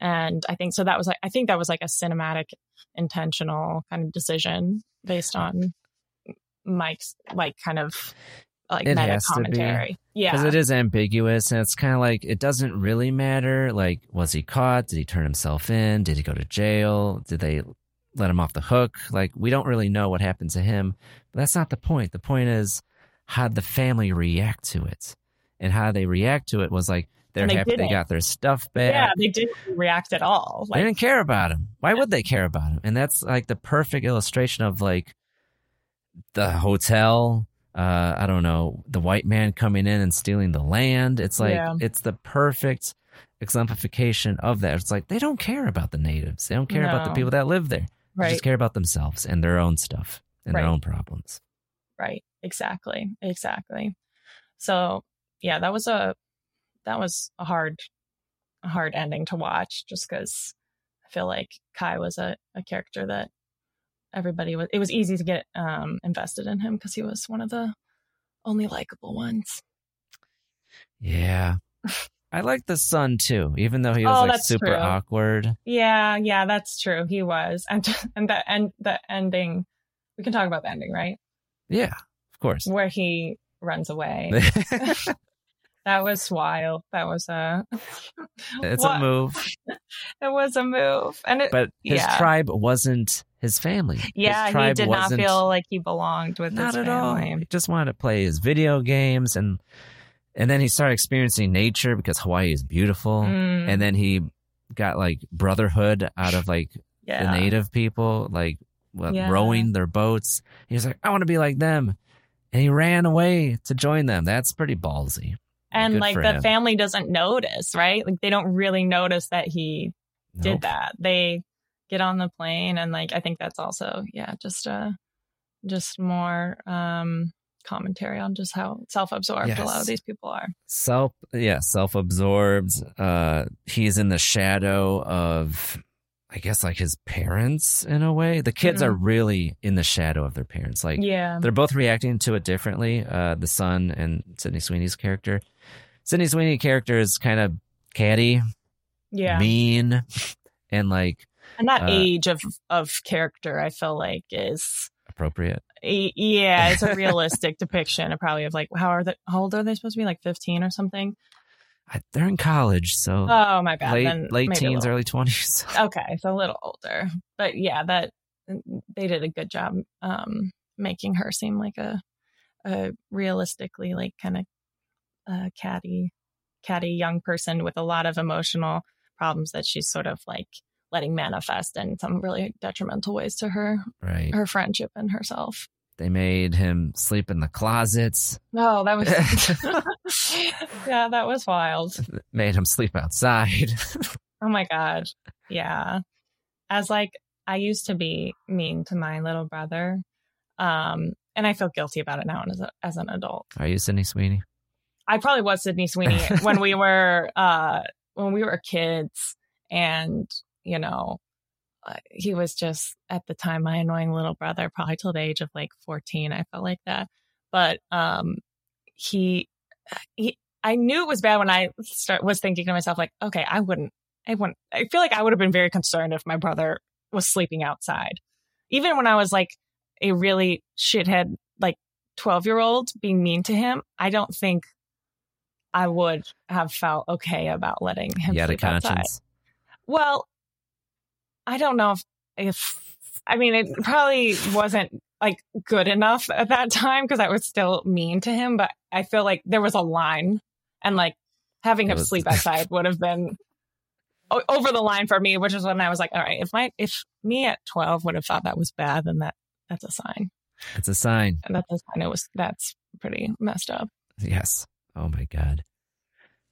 And I think so that was like I think that was like a cinematic intentional kind of decision based on Mike's like kind of like It meta has to be. commentary. Yeah. Because it is ambiguous and it's kind of like it doesn't really matter. Like, was he caught? Did he turn himself in? Did he go to jail? Did they let him off the hook? Like, we don't really know what happened to him. But that's not the point. The point is how the family react to it. And how they react to it was like they're they happy they didn't. got their stuff back. yeah, they didn't react at all. they didn't care about him. Why would they care about him? And that's like the perfect illustration of like the hotel. Uh, I don't know, the white man coming in and stealing the land. It's like Yeah. it's the perfect exemplification of that. It's like they don't care about the natives. They don't care about the people that live there. They just care about themselves and their own stuff and their own problems. Right. Exactly. Exactly. So yeah, that was a that was a hard a hard ending to watch just because I feel like Kai was a, a character that everybody was it was easy to get um invested in him because he was one of the only likable ones. Yeah. I like the son too, even though he was Oh, like super true. awkward. Yeah, yeah, that's true. He was. And and the and the ending we can talk about the ending, right? Yeah, of course. Where he runs away. that was wild. That was a It's What? a move. it was a move. And it But his yeah. tribe wasn't his family. His Yeah, he did not feel like he belonged with not his at all. He just wanted to play his video games and and then he started experiencing nature because Hawaii is beautiful. Mm. And then he got like brotherhood out of like Yeah. the native people, like what, Yeah. rowing their boats. He was like, I want to be like them. And he ran away to join them. That's pretty ballsy. And Good like the him. family doesn't notice, right? Like they don't really notice that he Nope. did that. They get on the plane and like I think that's also yeah, just uh just more um commentary on just how self-absorbed a lot of these people are. self yeah self-absorbed uh he's in the shadow of i guess like his parents in a way the kids Mhm. are really in the shadow of their parents like Yeah. they're both reacting to it differently uh the son and sydney sweeney's character sydney sweeney character is kind of catty Yeah. mean and like And that uh, age of of character I feel like is appropriate Yeah, it's a realistic depiction of probably of like how are they how old are they supposed to be? Like fifteen or something? I, they're in college so Oh my bad. late late teens early 20s Okay, so a little older. But yeah, that they did a good job um making her seem like a a realistically like kind of uh catty catty young person with a lot of emotional problems that she's sort of like letting manifest in some really detrimental ways to her Right. her friendship and herself. They made him sleep in the closets, No, that was yeah, that was wild. made him sleep outside. Oh my god, yeah. As like I used to be mean to my little brother, um, and I feel guilty about it now as a, as an adult. Are you Sydney Sweeney? I probably was Sydney Sweeney when we were uh when we were kids. And you know he was just at the time my annoying little brother probably till the age of like 14 I felt like that. But um he he I knew it was bad when I start was thinking to myself like okay I wouldn't I wouldn't I feel like I would have been very concerned if my brother was sleeping outside. Even when I was like a really shithead like 12 year old being mean to him I don't think I would have felt okay about letting him You had a sleep outside. Well, I don't know if, if I mean, it probably wasn't like good enough at that time because I was still mean to him, but I feel like there was a line and like having him was- sleep outside would have been o- over the line for me, which is when I was like, all right, if my, if me at 12 would have thought that was bad, then that, that's a sign. It's a sign. And that's a sign it was, that's pretty messed up. Yes. Oh my god.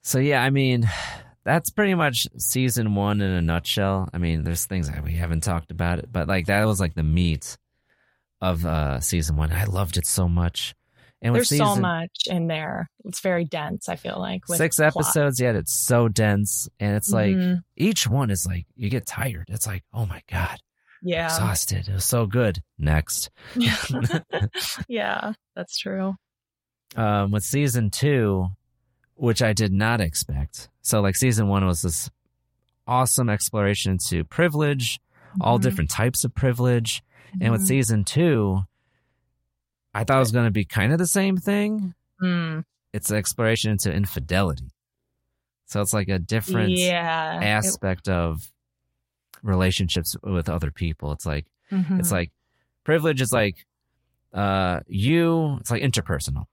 So yeah, I mean, that's pretty much season one in a nutshell. I mean, there's things that we haven't talked about it, but like that was like the meat of uh season one. I loved it so much. And There's so much in there. It's very dense, I feel like. with six plot. episodes yet it's so dense and it's like Mhm. each one is like you get tired it's like oh my god Yeah. exhausted it was so good next yeah, that's true. Um with season two which i did not expect so like season one was this awesome exploration into privilege all Mhm. different types of privilege and with Mhm. season two i thought it was going to be kind of the same thing Mm. it's an exploration into infidelity so it's like a different Yeah. It- aspect of relationships with other people. It's like Mhm. it's like privilege is like uh you it's like interpersonal.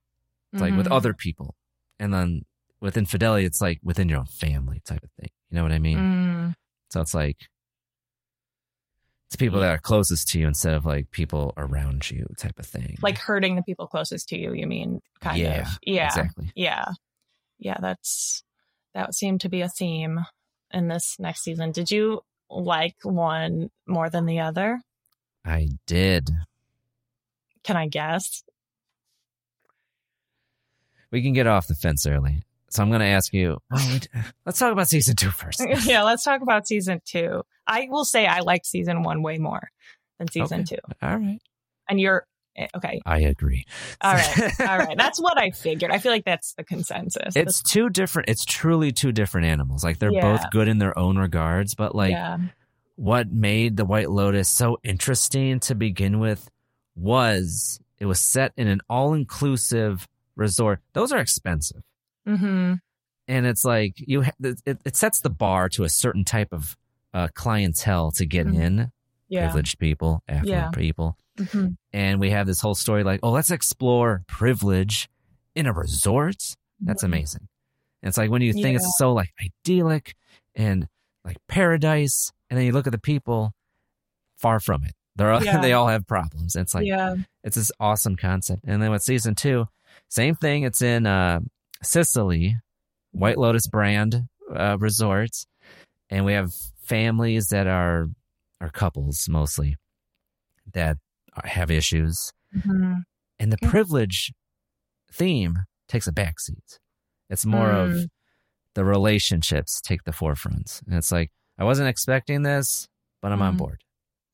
It's like with Mhm. other people. And then with infidelity it's like within your own family type of thing. You know what I mean? Mm. So it's like it's people that are closest to you instead of like people around you type of thing. like hurting the people closest to you, you mean kind Yeah, of. Yeah. exactly. Yeah. Yeah, that's that seemed to be a theme in this next season. Did you like one more than the other? I did. Can I guess? We can get off the fence early. So I'm going to ask you. Let's talk about season two first. yeah, let's talk about season two. I will say I liked season one way more than season Okay. two. All right. And you're eh, okay. I agree. All right. All right. That's what I figured. I feel like that's the consensus. It's two different. It's truly two different animals. Like they're both good in their own regards, but like yeah. what made the White Lotus so interesting to begin with was it was set in an all-inclusive resort. Those are expensive, Mm-hmm. and it's like you. ha- It, it sets the bar to a certain type of uh, clientele to get Mhm. in. Yeah. Privileged people, affluent Yeah. people. Mm-hmm. and we have this whole story like, oh, let's explore privilege in a resort. That's amazing. And it's like when you think Mm-hmm. Yeah. it's so like idyllic and like paradise, and then you look at the people, far from it. They're all, Yeah. they all have problems. And it's like yeah. it's this awesome concept. And then with season two, same thing. It's in uh, Sicily, White Lotus brand uh, resorts, and we have families that are are couples mostly that have issues, Mhm. and the privilege theme takes a backseat. It's more of Mm. the relationships take the forefront, and it's like I wasn't expecting this, but I'm on Mhm. board.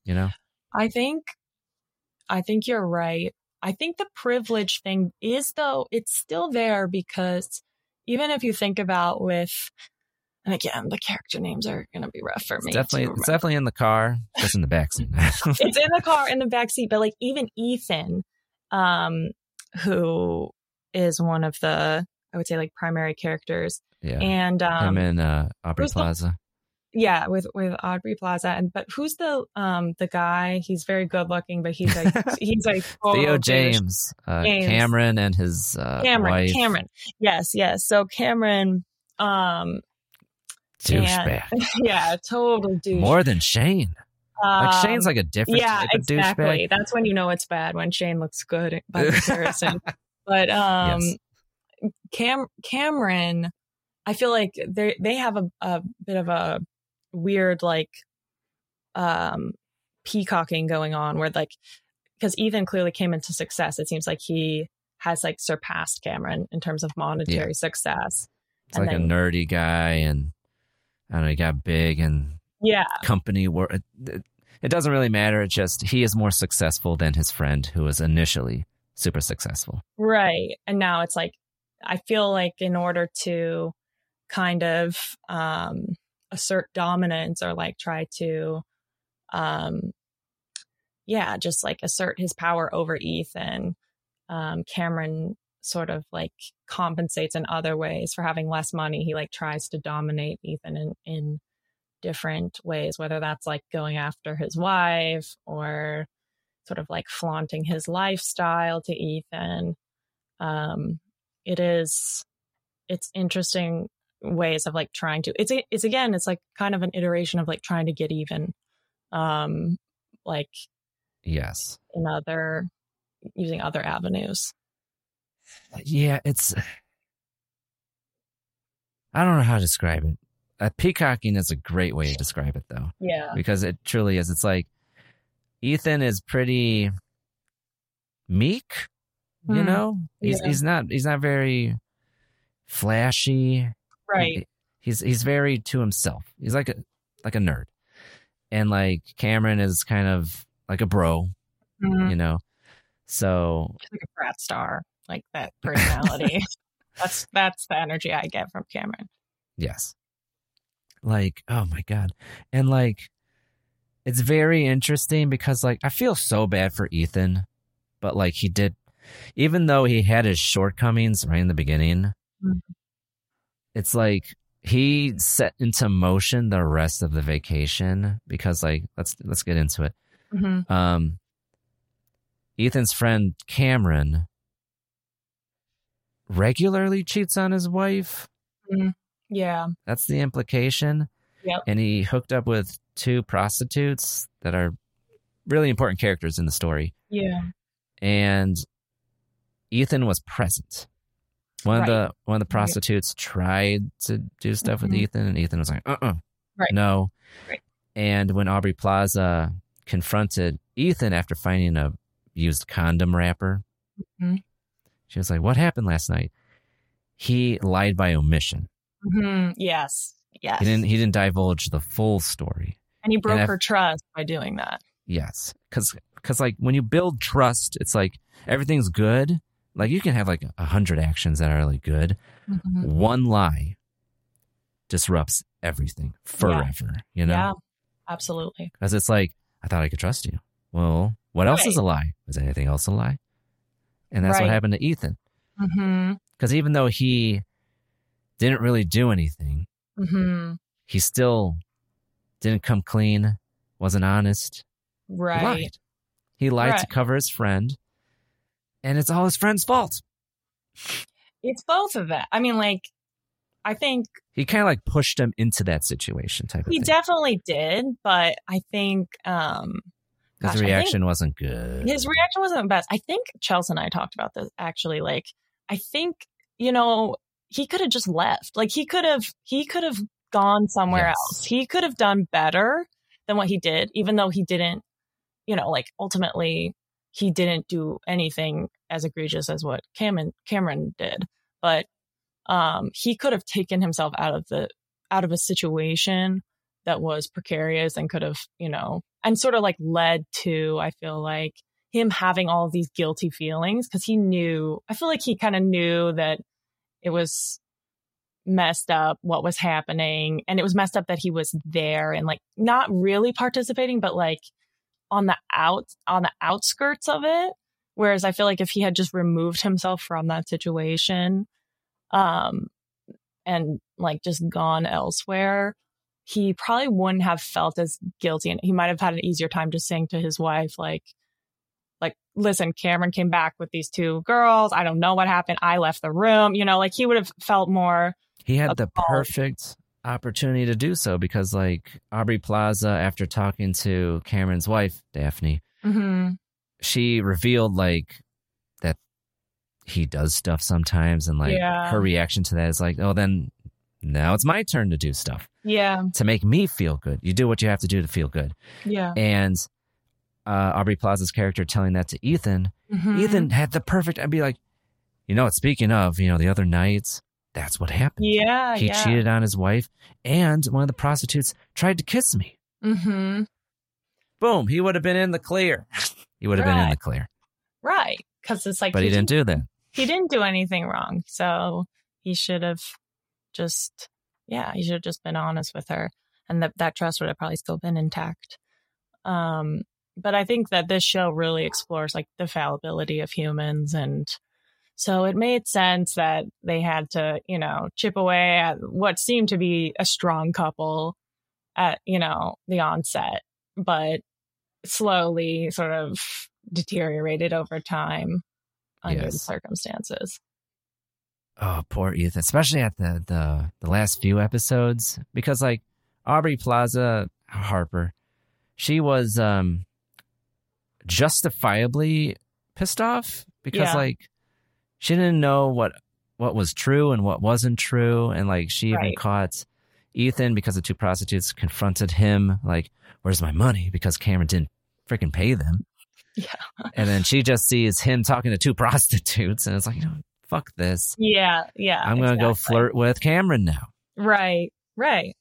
You know, I think I think you're right. I think the privilege thing is though it's still there because even if you think about with and again the character names are going to be rough for it's me. definitely it's definitely in the car, just in the backseat. it's in the car in the back seat, but like even Ethan, um, who is one of the I would say like primary characters, yeah, and um, him and uh, Aubrey Plaza. Yeah, with with Aubrey Plaza, and but who's the um the guy? He's very good looking, but he's like he's like Theo. James, uh, James. Cameron, and his uh, Cameron, wife. Cameron. Yes, yes. So Cameron Um, douchebag. Yeah, total douche. More than Shane. Like Um, Shane's like a different yeah, type of exactly. douchebag. That's when you know it's bad when Shane looks good by comparison. but um, Yes. Cam Cameron, I feel like they they have a, a bit of a weird like um peacocking going on where like because Ethan clearly came into success. It seems like he has like surpassed Cameron in terms of monetary success. It's like a nerdy guy, and I don't know, he got big and yeah, company work. It, it- it doesn't really matter. It's just he is more successful than his friend who was initially super successful. Right. And now it's like, I feel like in order to kind of um, assert dominance or like try to, um, yeah, just like assert his power over Ethan, um, Cameron sort of like compensates in other ways for having less money. He like tries to dominate Ethan in, in different ways, whether that's like going after his wife or sort of like flaunting his lifestyle to Ethan. Um, it is, it's interesting ways of like trying to, it's, it's again, it's like kind of an iteration of like trying to get even, um, like Yes. in other, using other avenues. Yeah, it's. I don't know how to describe it. Uh, peacocking is a great way to describe it, though. Yeah. Because it truly is. It's like Ethan is pretty meek, you Hmm. know? He's Yeah. he's not he's not very flashy. Right. He's he's very to himself. He's like a like a nerd. And like Cameron is kind of like a bro, Mhm. you know. So He's like a frat star, like that personality. that's, that's the energy I get from Cameron. Yes. Like, oh my God. And like, it's very interesting because, like, I feel so bad for Ethan, but like, he did, even though he had his shortcomings right in the beginning, Mhm. It's like he set into motion the rest of the vacation because, like, let's, let's get into it. Mhm. Um, Ethan's friend Cameron regularly cheats on his wife. Mm, Yeah. That's the implication. Yep. And he hooked up with two prostitutes that are really important characters in the story. Yeah. And Ethan was present. One of the one of the prostitutes tried to do stuff with Mhm. Ethan, and Ethan was like, "Uh, uh Right. no." Right. And when Aubrey Plaza confronted Ethan after finding a used condom wrapper, Mhm. she was like, "What happened last night?" He lied by omission. hmm Yes. Yes. He didn't. He didn't divulge the full story. and he broke and her trust by doing that. Yes, because because like when you build trust, it's like everything's good. Like you can have like a hundred actions that are like good. Mhm. One lie disrupts everything forever. You know, Yeah. Absolutely. because it's like I thought I could trust you. Well, what else is a lie? Was anything else a lie? And that's what happened to Ethan. hmm Because even though he didn't really do anything, hmm he still didn't come clean, wasn't honest. He Right. lied. He lied to cover his friend, and it's all his friend's fault. It's both of that. I mean, like, I think He kind of like pushed him into that situation type of thing. he definitely did, but I think um His gosh, reaction think wasn't good. his reaction wasn't the best. I think Chelsea and I talked about this actually. Like, I think you know he could have just left. Like he could have he could have gone somewhere Yes. else. He could have done better than what he did, even though he didn't. You know, like ultimately he didn't do anything as egregious as what Cameron Cameron did, but um he could have taken himself out of the out of a situation that was precarious and could have, you know, and sort of like led to, I feel like, him having all these guilty feelings because he knew, I feel like he kind of knew that it was messed up what was happening. And it was messed up that he was there and like not really participating, but like on the out, on the outskirts of it. Whereas I feel like if he had just removed himself from that situation, um, and like just gone elsewhere, he probably wouldn't have felt as guilty and he might have had an easier time just saying to his wife like like listen cameron came back with these two girls. I don't know what happened. I left the room. You know like he would have felt more He had the perfect opportunity to do so because, like, Aubrey Plaza, after talking to Cameron's wife, Daphne, hmm she revealed, like, that he does stuff sometimes. And, like, Yeah. her reaction to that is, like, oh, then now it's my turn to do stuff Yeah. to make me feel good. You do what you have to do to feel good. Yeah. And uh, Aubrey Plaza's character telling that to Ethan, Mhm. Ethan had the perfect. I'd be like, you know, speaking of, you know, the other nights, that's what happened. Yeah. he yeah. cheated on his wife, and one of the prostitutes tried to kiss me. hmm Boom, he would have been in the clear. He would have been in the clear, Right. Because it's like, but he didn't do that. He didn't do anything wrong. So he should have just, yeah, he should have just been honest with her. And that, that trust would have probably still been intact. Um, but I think that this show really explores like the fallibility of humans. And so it made sense that they had to, you know, chip away at what seemed to be a strong couple at, you know, the onset, but slowly sort of deteriorated over time under the circumstances. Oh, poor Ethan, especially at the the the last few episodes, because like Aubrey Plaza Harper, she was um justifiably pissed off because Yeah. like she didn't know what what was true and what wasn't true, and like she even Right. caught Ethan because the two prostitutes confronted him like, "Where's my money?" Because Cameron didn't freaking pay them. Yeah. And then she just sees him talking to two prostitutes, and it's like, you know, fuck this. Yeah, yeah. I'm gonna go flirt with Cameron now. Right, right.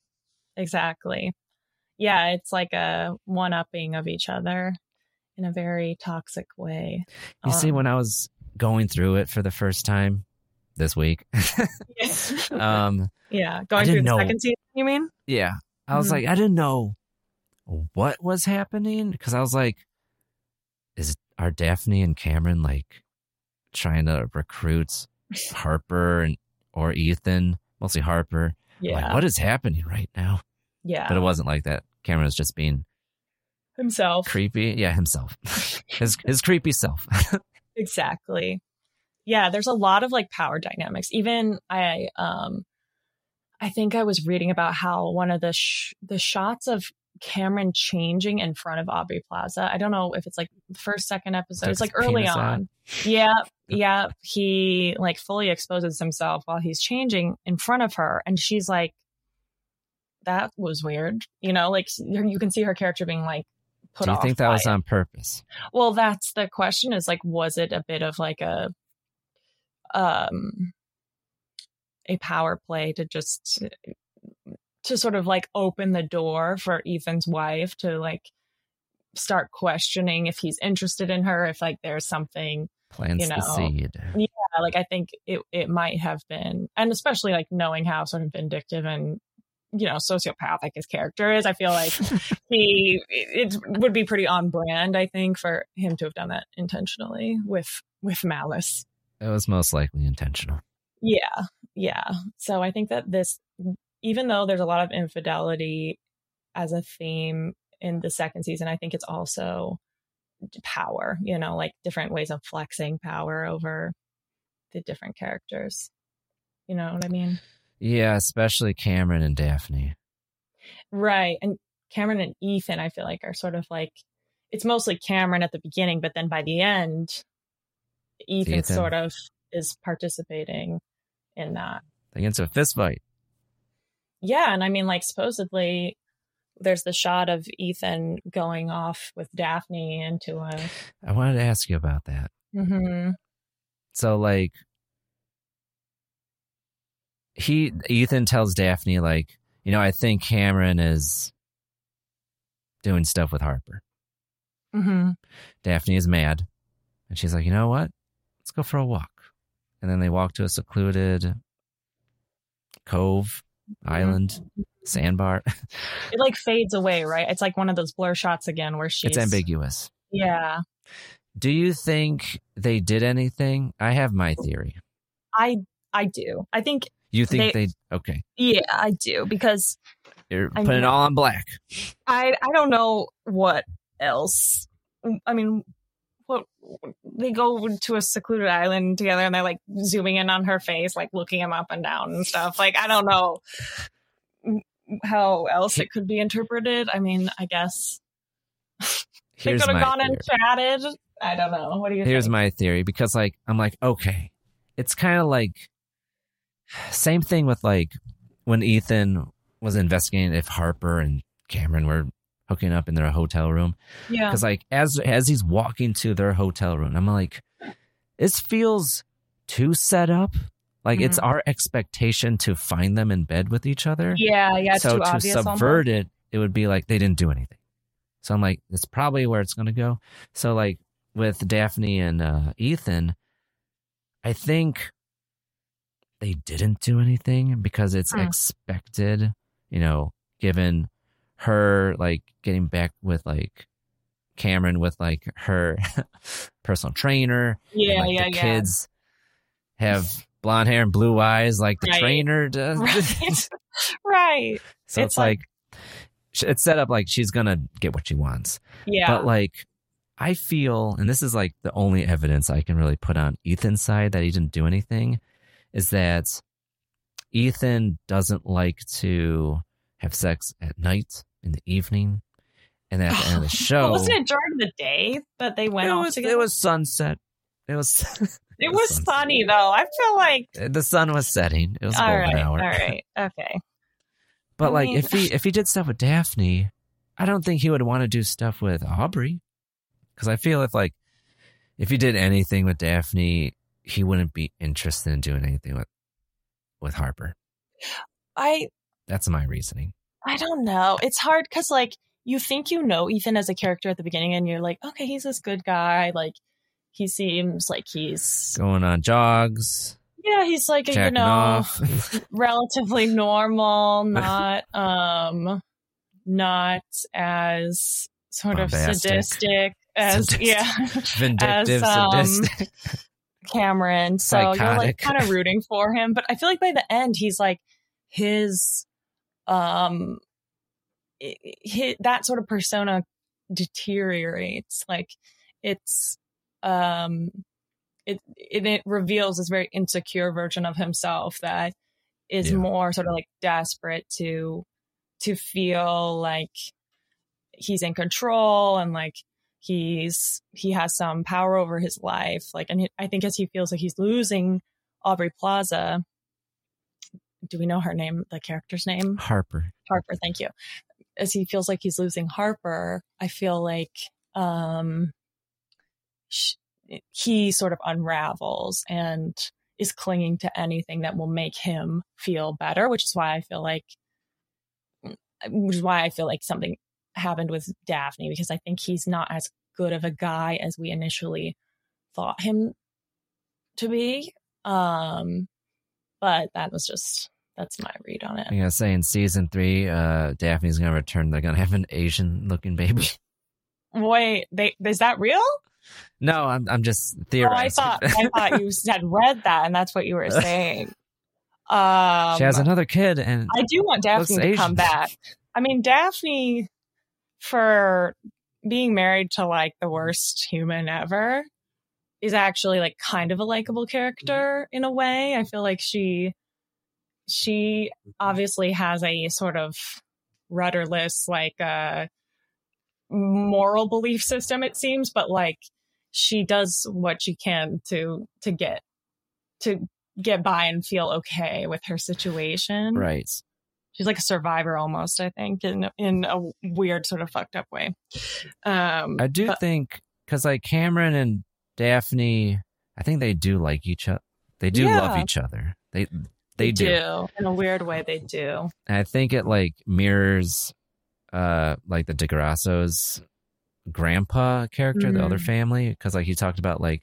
Exactly. Yeah, it's like a one upping of each other in a very toxic way. You see, Um, when I was going through it for the first time this week, um, yeah, going through the know. second season, you mean? yeah, I was Mhm. like, I didn't know what was happening because I was like, is are Daphne and Cameron like trying to recruit Harper and or Ethan, mostly Harper? Yeah. Like, what is happening right now? Yeah. But it wasn't like that. Cameron was just being Himself. creepy. Yeah, himself, his his creepy self. Exactly. Yeah, there's a lot of like power dynamics. Even I um I think I was reading about how one of the sh- the shots of Cameron changing in front of Aubrey Plaza. I don't know if it's like first second episode. It's like early penis out. on. Yeah, yeah, he like fully exposes himself while he's changing in front of her and she's like that was weird. You know, like you can see her character being like put Do you think that was it. on purpose? Well, that's the question is like, was it a bit of like a, um, a power play to just, to sort of like open the door for Ethan's wife to like start questioning if he's interested in her, if like there's something, Plants you know, the seed. yeah, like I think it, it might have been, and especially like knowing how sort of vindictive and, you know, sociopathic his character is, I feel like he, it would be pretty on brand, I think, for him to have done that intentionally with, with malice. It was most likely intentional. Yeah. Yeah. So I think that this, even though there's a lot of infidelity as a theme in the second season, I think it's also power, you know, like different ways of flexing power over the different characters. You know what I mean? Yeah, especially Cameron and Daphne. Right. And Cameron and Ethan, I feel like, are sort of like, it's mostly Cameron at the beginning, but then by the end, Ethan, Ethan. sort of is participating in that. They get into a fist fight. Yeah, and I mean, like supposedly, there's the shot of Ethan going off with Daphne into a. I wanted to ask you about that. hmm So, like, he Ethan tells Daphne, like, you know, I think Cameron is doing stuff with Harper. hmm Daphne is mad, and she's like, you know what? Let's go for a walk. And then they walk to a secluded cove, island, sandbar. It like fades away, right? It's like one of those blur shots again where she's. it's ambiguous. Yeah, Do you think they did anything? I have my theory. I I do. I think. You think They- they, okay? Yeah, I do because You're I putting it all on black. I I don't know what else. I mean, what they go to a secluded island together and they're like zooming in on her face, like looking him up and down and stuff. Like I don't know how else it could be interpreted. I mean, I guess they could have gone and theory. chatted. I don't know. What do you think? Here's think? my theory because like I'm like okay, it's kind of like same thing with like when Ethan was investigating if Harper and Cameron were hooking up in their hotel room. Yeah. Because like as as he's walking to their hotel room, I'm like, this feels too set up. Like it's Mhm. our expectation to find them in bed with each other. Yeah, yeah, so too to obvious subvert it, it would be like they didn't do anything. So I'm like, it's probably where it's going to go. So like with Daphne and uh, Ethan, I think they didn't do anything because it's Hmm. expected, you know, given her like getting back with like Cameron with like her personal trainer. and, Yeah, like, yeah, the yeah. kids have blonde hair and blue eyes like the Right. trainer does. Right. right. So it's, It's like, like- it's set up like she's gonna get what she wants. Yeah. But like, I feel, and this is like the only evidence I can really put on Ethan's side that he didn't do anything, is that Ethan doesn't like to have sex at night in the evening, and at the end of the show, Wasn't it during the day that they went it off was, together? it was sunset. It was It was funny though. I feel like uh, the sun was setting. It was all golden right, hour. all right, okay. But I like, mean- if he if he did stuff with Daphne, I don't think he would want to do stuff with Aubrey, because I feel if like if he did anything with Daphne, he wouldn't be interested in doing anything with with Harper. I That's my reasoning. I don't know. It's hard because like you think you know Ethan as a character at the beginning, and you're like, okay, he's this good guy. Like he seems like he's Going on jogs, yeah, he's like you know relatively normal, not um not as sort of sadistic as Sadistic. yeah Vindictive, as, um, sadistic. Cameron. So you're like kind of rooting for him, but I feel like by the end he's like his um i- hi that sort of persona deteriorates. Like it's um it, it it reveals this very insecure version of himself that is Yeah. more sort of like desperate to to feel like he's in control and like he's he has some power over his life like and he, i think as he feels like he's losing aubrey plaza do we know her name the character's name Harper. harper thank you as he feels like he's losing harper i feel like um sh- he sort of unravels and is clinging to anything that will make him feel better which is why i feel like which is why I feel like something happened with Daphne because I think he's not as good of a guy as we initially thought him to be. Um, but that was just that's my read on it. I'm gonna say in season three, uh, Daphne's gonna return. They're gonna have an Asian looking baby. Wait, they is that real? No, I'm I'm just Oh, I thought I thought you had read that and that's what you were saying. Um, she has another kid, and I do want Daphne to come back. I mean, Daphne, for being married to like the worst human ever, is actually like kind of a likable character in a way. I feel like she, she obviously has a sort of rudderless, like, uh, moral belief system, it seems, but like she does what she can to, to get, to get by and feel okay with her situation. right. She's like a survivor almost, I think, in in a weird sort of fucked up way. Um, I do but- think because like Cameron and Daphne, I think they do like each other. They do Yeah. love each other. They they, do. in a weird way. They do. And I think it like mirrors, uh, like the Di Grasso's grandpa character, the other Mhm. family, because like he talked about like,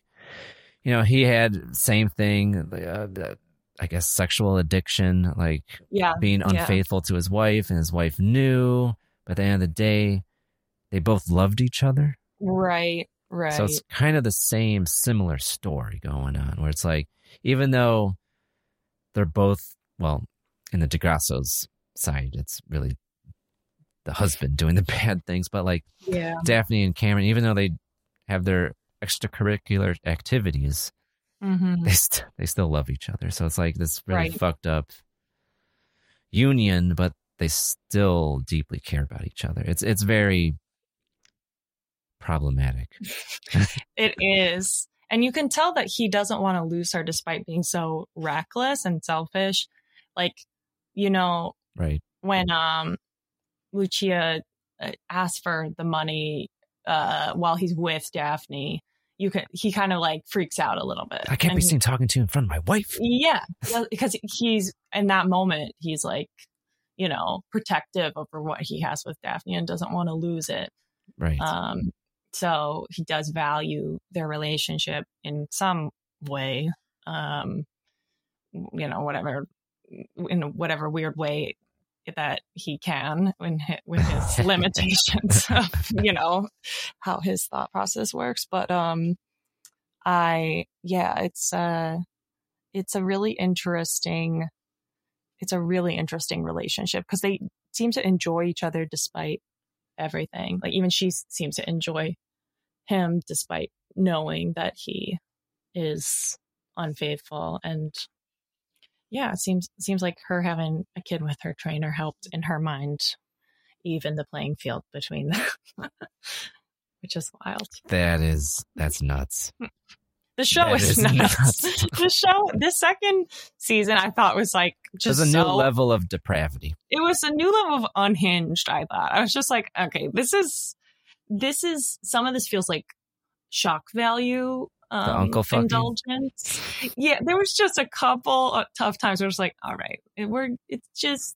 you know, he had same thing. Uh, the, I guess sexual addiction, like Yeah, being yeah. unfaithful to his wife, and his wife knew. But at the end of the day, they both loved each other. Right, right. So it's kind of the same, similar story going on, where it's like, even though they're both, well, in the Di Grasso's side, it's really the husband doing the bad things, but like yeah, Daphne and Cameron, even though they have their extracurricular activities, Mhm. they st- they still love each other. So it's like this really Right. fucked up union, but they still deeply care about each other. It's it's very problematic. It is. And you can tell that he doesn't want to lose her despite being so reckless and selfish. Like, you know, Right. when um Lucia uh, asks for the money uh while he's with Daphne, you can he kind of like freaks out a little bit. I can't be And- seen talking to you in front of my wife. Yeah, because he's in that moment he's like, you know, protective over what he has with Daphne and doesn't want to lose it. Right. Um, so he does value their relationship in some way. Um, you know, whatever in whatever weird way that he can when with his limitations of you know how his thought process works. But um, I yeah, it's uh, it's a really interesting. It's a really interesting relationship because they seem to enjoy each other despite everything. Like even she seems to enjoy him despite knowing that he is unfaithful and yeah, it seems seems like her having a kid with her trainer helped in her mind even the playing field between them. Which is wild. That is that's nuts. The show That is, is nuts. nuts. the show the second season I thought was like just There's a new so level of depravity. it was a new level of unhinged i thought i was just like okay this is this is some of this feels like shock value um, uncle fucking? indulgence yeah there was just a couple of tough times where it's like all right we're it's just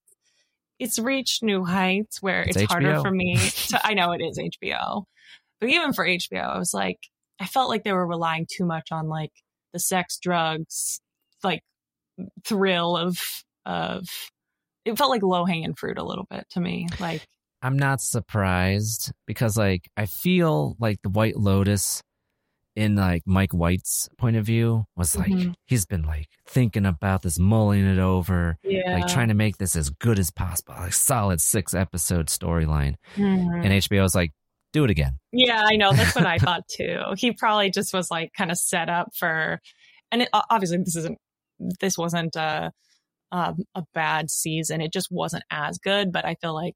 it's reached new heights where It's it's, harder for me to i know it is hbo but even for hbo i was like i felt like they were relying too much on like the sex drugs like thrill of of it felt like low hanging fruit a little bit to me. Like I'm not surprised because like I feel like the White Lotus in like Mike White's point of view was like Mhm. he's been like thinking about this, mulling it over, Yeah. like trying to make this as good as possible, like solid six episode storyline. Mhm. And HBO was like, do it again. Yeah, I know. That's what I thought too. He probably just was like kind of set up for, and it, obviously this isn't, this wasn't a, um, a bad season. It just wasn't as good. But I feel like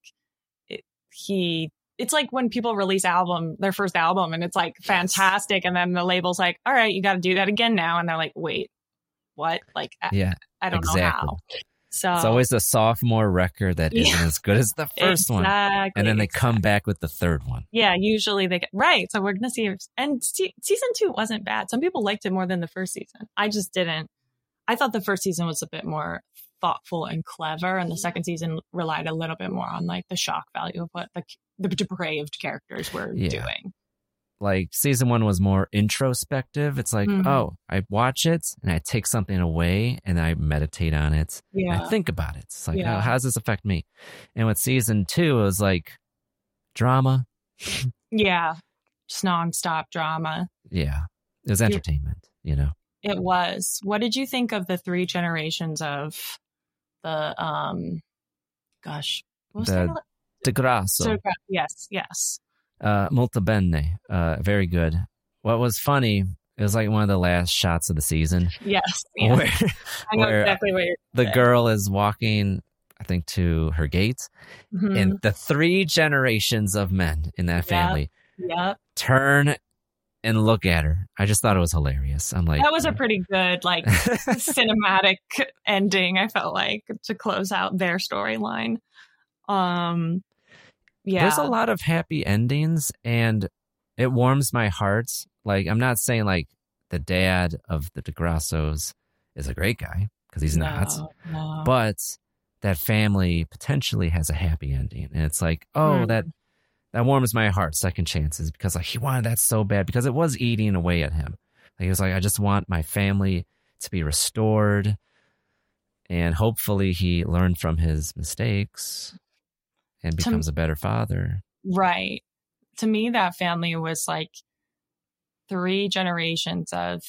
it, he, it's like when people release album, their first album, and it's like fantastic, and then the label's like, "All right, you got to do that again now," and they're like, "Wait, what?" Like, Yeah. I don't know how. So It's always the sophomore record that Yeah. not as good as the first one. And then they come back with the third one. Yeah, usually they get right. So we're gonna see. If, and se- season two wasn't bad. Some people liked it more than the first season. I just didn't. I thought the first season was a bit more thoughtful and clever, and the second season relied a little bit more on like the shock value of what the the depraved characters were Yeah. doing. Like season one was more introspective. It's like, Mhm. oh, I watch it and I take something away and I meditate on it. Yeah. I think about it. It's like, Yeah. oh, how does this affect me? And with season two, it was like drama. Yeah, just nonstop drama. Yeah. It was entertainment, you know? It was. What did you think of the three generations of the um? Gosh, what was The that? Di Grasso, So yes, yes. Uh, molto bene, uh, very good. What was funny, it was like one of the last shots of the season. Yes. yes. Where, I know where exactly you're the saying. girl is walking, I think, to her gate, Mhm. and the three generations of men in that Yep. family Yep. turn and look at her. I just thought it was hilarious. I'm like, that was a pretty good, like, cinematic ending, I felt like, to close out their storyline. Um, yeah. there's a lot of happy endings, and it warms my heart. Like, I'm not saying like the dad of the Di Grassos is a great guy because he's not, No, no. but that family potentially has a happy ending, and it's like, oh, Hmm. that that warms my heart. Second chances because like he wanted that so bad because it was eating away at him. Like, he was like, I just want my family to be restored, and hopefully he learned from his mistakes and To- becomes a better father. Right. To me, that family was like three generations of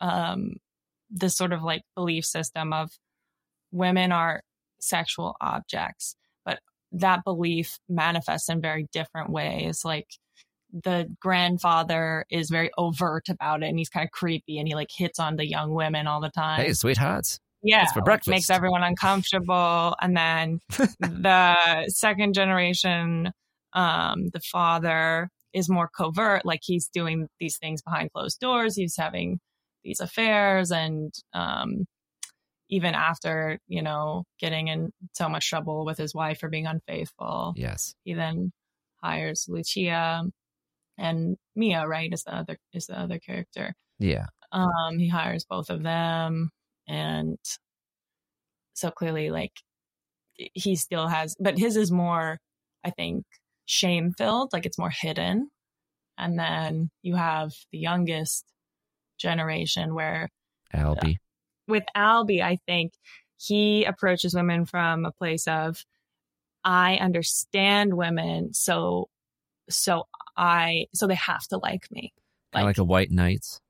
um, this sort of like belief system of women are sexual objects, but that belief manifests in very different ways. Like the grandfather is very overt about it and he's kind of creepy and he like hits on the young women all the time. Hey, sweethearts. Yeah, for breakfast. makes everyone uncomfortable. And then the second generation, um, the father is more covert, like he's doing these things behind closed doors. He's having these affairs, and um, even after you know getting in so much trouble with his wife for being unfaithful, Yes. he then hires Lucia and Mia. Right, is the other is the other character. Yeah. Um, he hires both of them, and so clearly, like he still has, but his is more, I think, shame filled. Like it's more hidden. And then you have the youngest generation where Albie. with Albie, I think he approaches women from a place of I understand women, so so I so they have to like me. Kind of like a white knight.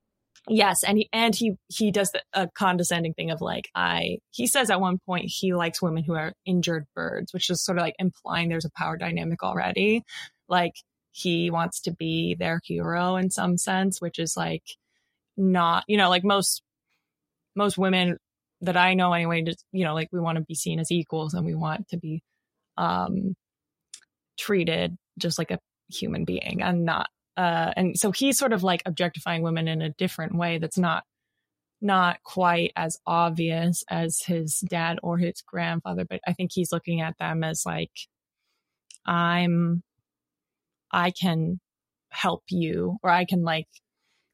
Yes, and he and he he does the, a condescending thing of like I he says at one point he likes women who are injured birds, which is sort of like implying there's a power dynamic already. Like he wants to be their hero in some sense, which is like not you know like most most women that I know anyway, just you know like we want to be seen as equals and we want to be um treated just like a human being and not uh, and so he's sort of like objectifying women in a different way that's not not quite as obvious as his dad or his grandfather but i think he's looking at them as like i'm i can help you or i can like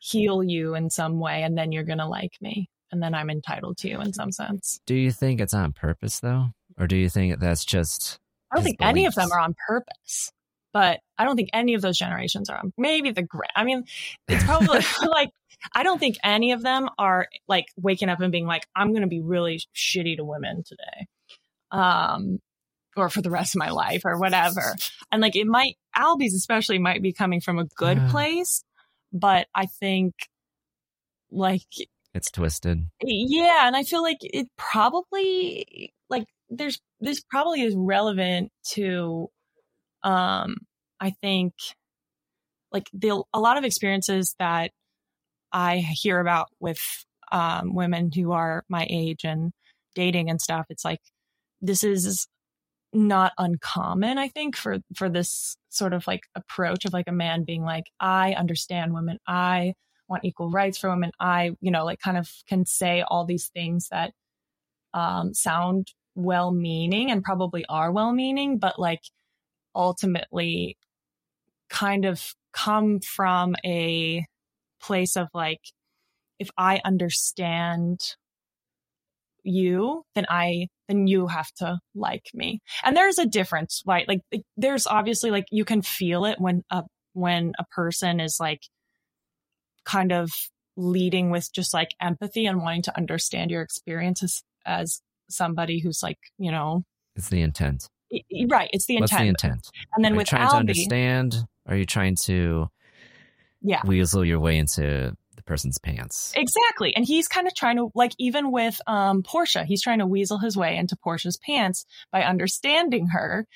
heal you in some way and then you're gonna like me and then i'm entitled to you in some sense. Do you think it's on purpose though, or do you think that's just? i don't think any of them are on purpose but I don't think any of those generations are. Maybe the gra- I mean, it's probably like I don't think any of them are like waking up and being like, I'm going to be really shitty to women today, um, or for the rest of my life or whatever. And like it might Albie's especially might be coming from a good Yeah. place, but I think like It's twisted. yeah, and I feel like it probably like there's this probably is relevant to um I think like the a lot of experiences that I hear about with um women who are my age and dating and stuff it's like this is not uncommon I think for for this sort of like approach of like a man being like I understand women I want equal rights for women. I, you know, like kind of can say all these things that um, sound well meaning and probably are well meaning, but like ultimately kind of come from a place of like, if I understand you, then I, then you have to like me. And there's a difference, right? Like, there's obviously like, you can feel it when a, when a person is like, kind of leading with just like empathy and wanting to understand your experiences as somebody who's like, you know, It's the intent. Right. It's the What's intent. the intent? And then Are you with trying to understand? Are you trying to yeah, weasel your way into the person's pants? exactly. And he's kind of trying to like, even with um, Portia, he's trying to weasel his way into Portia's pants by understanding her,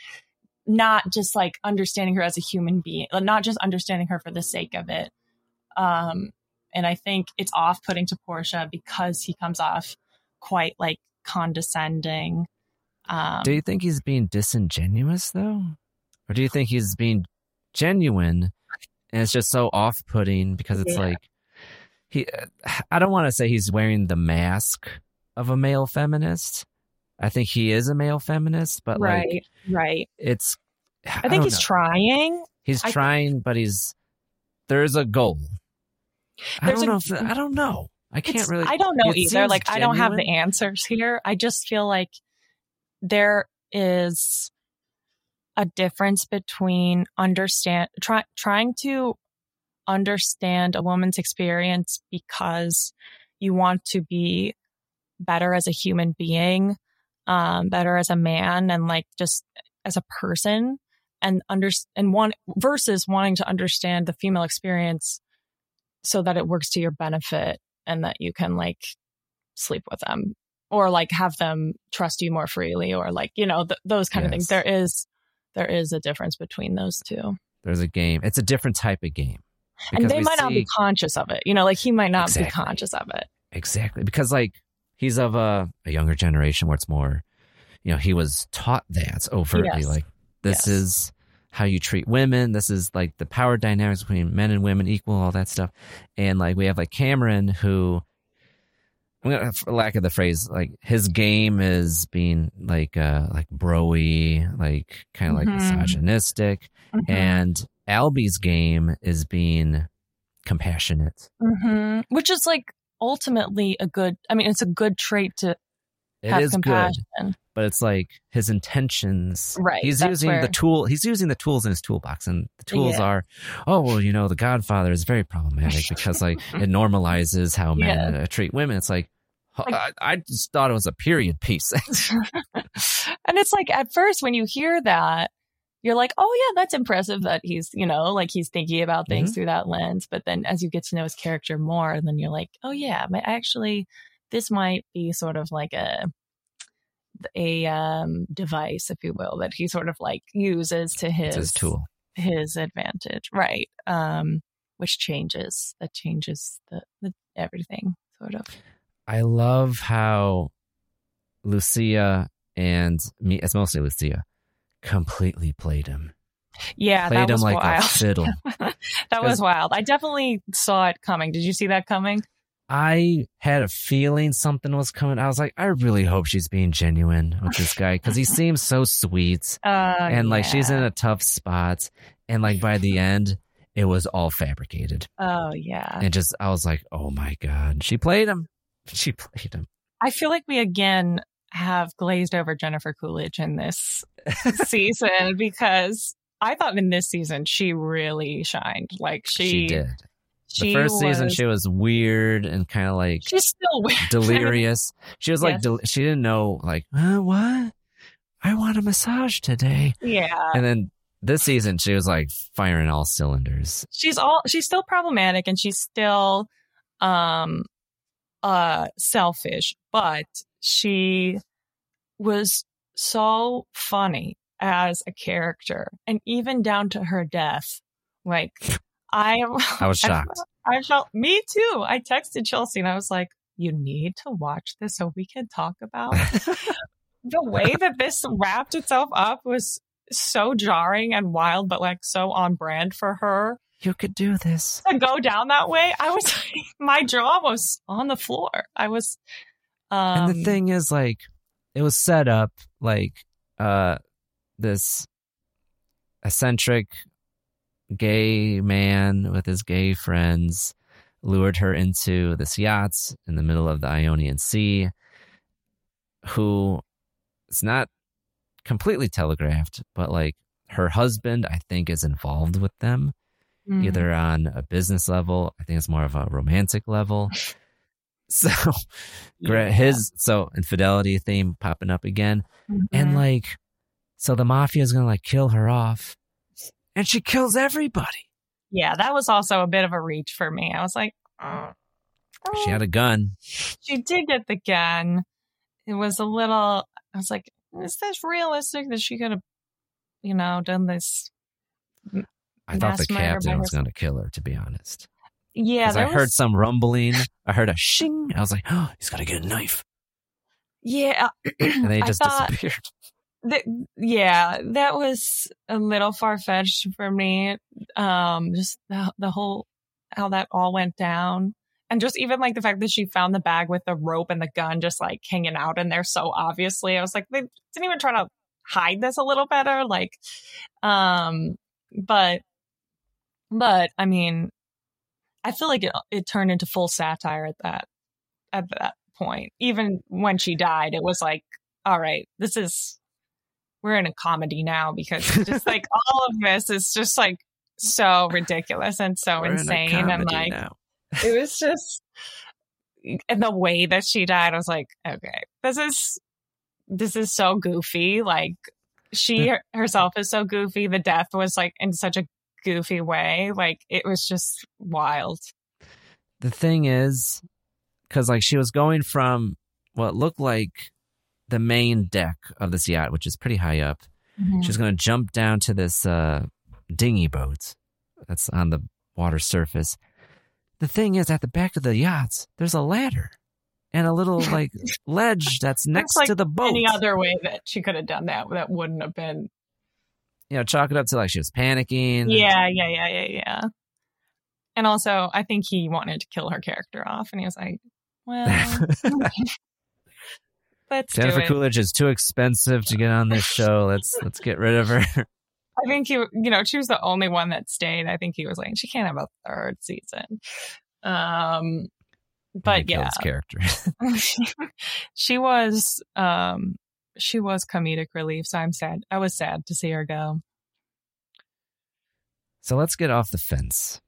not just like understanding her as a human being, not just understanding her for the sake of it. Um, and I think it's off putting to Portia because he comes off quite like condescending. Um, do you think he's being disingenuous though, or do you think he's being genuine? And it's just so off-putting because it's Yeah. like he. I don't want to say he's wearing the mask of a male feminist. I think he is a male feminist, but right, like right. it's. I, I think he's know. trying. He's I- trying, but he's there's a goal. I don't a- know. If, I don't know. I can't It's- really. I don't know either. Like I don't have the answers here. I just feel like there is a difference between understand try, trying to understand a woman's experience because you want to be better as a human being, um, better as a man, and like just as a person, and under and one versus wanting to understand the female experience so that it works to your benefit and that you can like sleep with them or like have them trust you more freely or like you know th- those kind of things there is there is a difference between those two there's a game. It's a different type of game. And they might not be conscious of it. You know, like he might not Exactly. be conscious of it. Exactly. Because like he's of a, a younger generation where it's more, you know, he was taught that overtly. Yes. Like this Yes. is how you treat women. This is like the power dynamics between men and women equal, all that stuff. And like we have like Cameron who gonna for lack of the phrase, like his game is being like uh like broy, like kind of like Mhm. misogynistic. Mhm. And Albie's game is being compassionate. hmm Which is like ultimately a good, I mean, it's a good trait to It have is compassion. good, but it's like his intentions. Right, He's using where- the tool. He's using the tools in his toolbox, and the tools Yeah. are, oh well, you know, the Godfather is very problematic because like it normalizes how men uh, treat women. It's like. I, I just thought it was a period piece. And it's like at first when you hear that, you're like, oh yeah, that's impressive that he's, you know, like he's thinking about things Mhm. through that lens. But then as you get to know his character more, then you're like, oh yeah, but actually this might be sort of like a a um device, if you will, that he sort of like uses to his his tool. his advantage. Right. Um, which changes that changes the, the everything sort of. I love how Lucia and Mia, it's mostly Lucia, completely played him. Yeah, Played that him was like a wild. fiddle. that was wild. I definitely saw it coming. Did you see that coming? I had a feeling something was coming. I was like, I really hope she's being genuine with this guy because he seems so sweet. Uh, and like she's in a tough spot. And like by the end, it was all fabricated. Oh yeah. And just, I was like, oh my God. She played him. She played him. I feel like we again have glazed over Jennifer Coolidge in this season because I thought in this season she really shined. Like she, She, did. The first season, she was weird and kind of like She's still weird. delirious. She was like, Yes. del- she didn't know, like, uh, what? I want a massage today. Yeah. And then this season, she was like firing all cylinders. she's all she's still problematic and she's still um uh selfish but she was so funny as a character and even down to her death like i I was shocked. I, I felt me too i texted chelsea and i was like you need to watch this so we can talk about the way that this wrapped itself up was so jarring and wild but like so on brand for her You could do this. to go down that way, I was my jaw was on the floor. I was um and the thing is, like, it was set up like uh this eccentric gay man with his gay friends lured her into this yacht in the middle of the Ionian Sea, who it's not completely telegraphed, but like her husband, I think, is involved with them, Mhm. either on a business level. I think it's more of a romantic level. So, gra- his so infidelity theme popping up again, and Mhm. like, so the mafia is gonna like kill her off, and she kills everybody. yeah, that was also a bit of a reach for me. I was like, oh. She had a gun. she did get the gun. It was a little I was like, is this realistic that she could have, you know, done this? I thought the mass murder by captain was gonna kill her. To be honest, Yeah, because I there heard some rumbling. I heard a shing. I was like, oh, he's gonna get a knife, Yeah, and then he just thought- disappeared. Yeah, that was a little far fetched for me. Um, just the, the whole how that all went down, and just even like the fact that she found the bag with the rope and the gun just like hanging out in there so obviously. I was like, they didn't even try to hide this a little better, like, um, but, but I mean, I feel like it it turned into full satire at that at that point. Even when she died, it was like, all right, this is we're in a comedy now because just like all of this is just like so ridiculous and so We're in insane and like now. it was just and the way that she died, I was like, okay, this is this is so goofy. Like she herself is so goofy. The death was like in such a goofy way. Like it was just wild. the thing is, because like she was going from what looked like the main deck of this yacht, which is pretty high up. Mhm. She was going to jump down to this uh, dinghy boat that's on the water surface. The thing is, at the back of the yachts, there's a ladder and a little like ledge that's next like to the boat. Any other way that she could have done that that wouldn't have been. You know, chalk it up to like she was panicking. Yeah, yeah, yeah, yeah, yeah. And also, I think he wanted to kill her character off, and he was like, "Well, let's Jennifer it." Coolidge is too expensive to get on this show. Let's let's get rid of her. I think he, you know, she was the only one that stayed. I think he was like, she can't have a third season. Um, but yeah, character. she was, um, she was comedic relief. So I'm sad. I was sad to see her go. so let's get off the fence.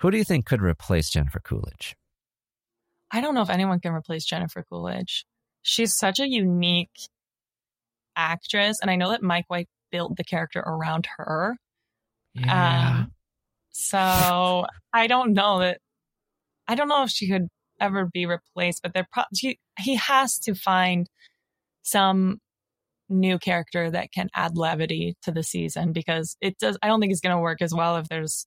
Who do you think could replace Jennifer Coolidge? I don't know if anyone can replace Jennifer Coolidge. She's such a unique actress, and I know that Mike White built the character around her. Yeah. Um, so I don't know that. I don't know if she could ever be replaced, but they're pro- she, he has to find some new character that can add levity to the season because it does. I don't think it's going to work as well if there's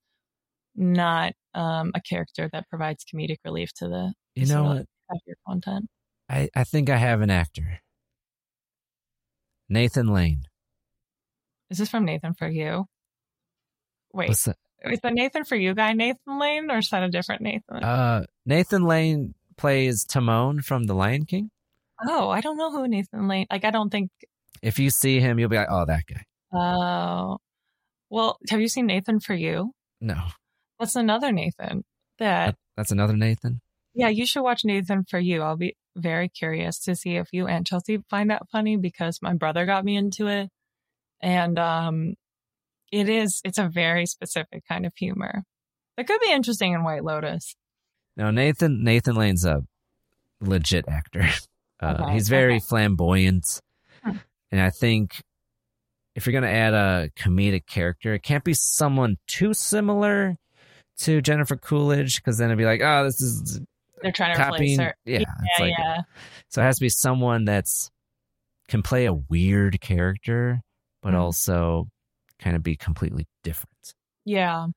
not um, a character that provides comedic relief to the You know what? content. I, I think I have an actor. Nathan Lane. Is this from Nathan for you? Wait, Is the Nathan for you guy Nathan Lane, or is that a different Nathan? Uh, Nathan Lane plays Timon from The Lion King. oh, I don't know who Nathan Lane. Like, I don't think. If you see him, you'll be like, oh, that guy. Oh, well, have you seen Nathan for you? No, That's another Nathan. That that's another Nathan. yeah, you should watch Nathan for you. I'll be very curious to see if you and Chelsea find that funny because my brother got me into it, and um, it is it's a very specific kind of humor that could be interesting in White Lotus. No, Nathan Nathan Lane's a legit actor. Uh, Okay, he's very okay. flamboyant, Hmm. and I think if you're gonna add a comedic character, it can't be someone too similar to Jennifer Coolidge because then it'd be like, oh, this is They're trying to copying. replace her. Yeah, yeah, it's like yeah. so it has to be someone that's can play a weird character, but Mhm. also kind of be completely different. Yeah.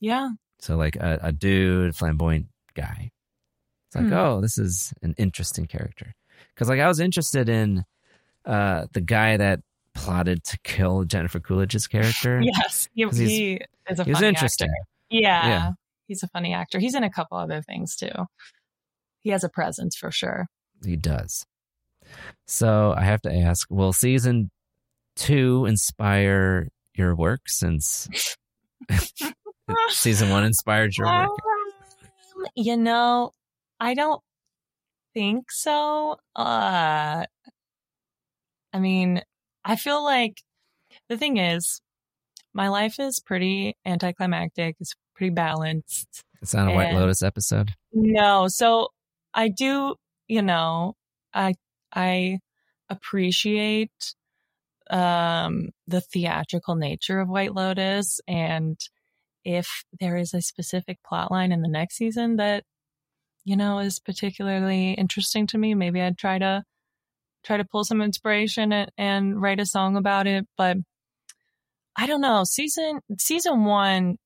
Yeah. So like a, a dude, flamboyant guy. It's like, Hmm. oh, this is an interesting character. Because like I was interested in uh the guy that plotted to kill Jennifer Coolidge's character. Yes. He, he's- he is a he was funny interesting. actor. Yeah. Yeah. He's a funny actor. He's in a couple other things too. He has a presence for sure. He does. So I have to ask, will season two inspire your work since season one inspired your work? Um, you know, I don't think so. Uh I mean, I feel like the thing is my life is pretty anticlimactic. It's pretty balanced. It's not a White And- Lotus episode. No, so I do, you know, I I appreciate um the theatrical nature of White Lotus and if there is a specific plot line in the next season that you know is particularly interesting to me, maybe I'd try to try to pull some inspiration and, and write a song about it, but I don't know. Season season 1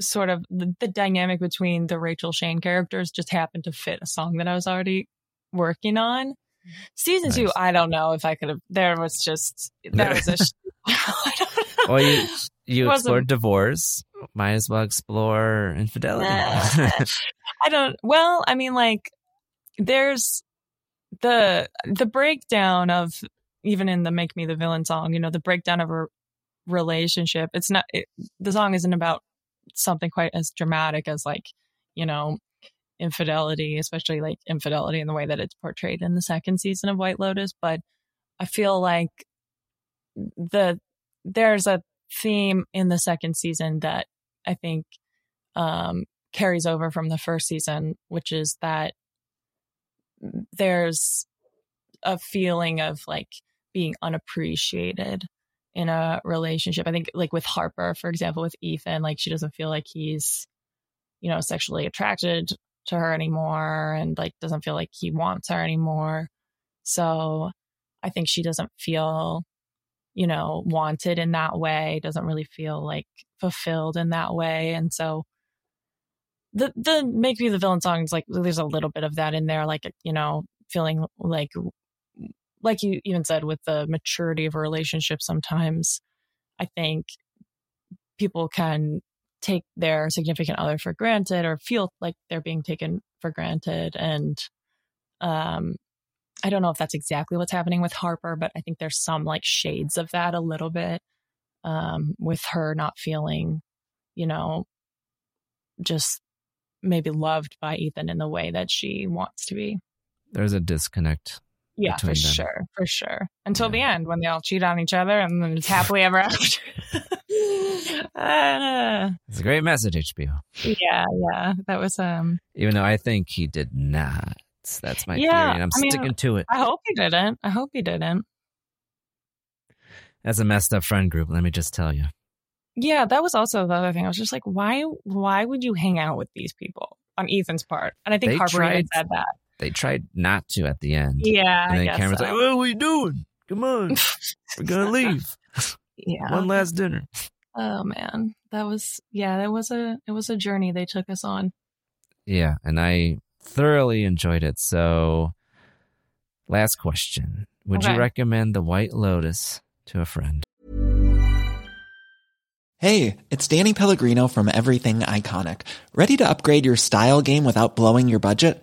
sort of the, the dynamic between the Rachel Shane characters just happened to fit a song that I was already working on. Season two, I don't know if I could have. There was just that was a. Well, you you explored divorce. Might as well explore infidelity. I don't. Well, I mean, like, there's the the breakdown of even in the "Make Me the Villain" song. You know, the breakdown of a relationship. It's not. It, the song isn't about something quite as dramatic as like, you know, infidelity, especially like infidelity in the way that it's portrayed in the second season of White Lotus. But I feel like the there's a theme in the second season that I think um, carries over from the first season, which is that there's a feeling of like being unappreciated in a relationship. I think like with Harper, for example, with Ethan, like she doesn't feel like he's, you know, sexually attracted to her anymore and like doesn't feel like he wants her anymore. So I think she doesn't feel you know, wanted in that way, doesn't really feel like fulfilled in that way. And so the the Make Me the Villain songs, like there's a little bit of that in there, like, you know, feeling like like you even said with the maturity of a relationship sometimes I think people can take their significant other for granted or feel like they're being taken for granted and um I don't know if that's exactly what's happening with Harper, but I think there's some like shades of that a little bit um, with her not feeling, you know, just maybe loved by Ethan in the way that she wants to be. There's a disconnect. Yeah, for them. sure, for sure. Until yeah. the end when they all cheat on each other and then it's happily ever after. uh, it's a great message, HBO. Yeah, yeah. That was um even though I think he did not. That's my yeah, theory, and I'm I mean, sticking to it. I hope he didn't. I hope he didn't. As a messed up friend group, let me just tell you. Yeah, that was also the other thing. I was just like, why? Why would you hang out with these people on Ethan's part? And I think they Harper tried, said that. They tried not to at the end. Yeah, and then Cameron's so. like, "What are we doing? Come on, we're gonna leave. yeah, one last dinner." Oh man, that was yeah. That was a it was a journey they took us on. Yeah, and I thoroughly enjoyed it. So, last question: Would okay. you recommend the White Lotus to a friend? Hey, it's Danny Pellegrino from Everything Iconic. Ready to upgrade your style game without blowing your budget?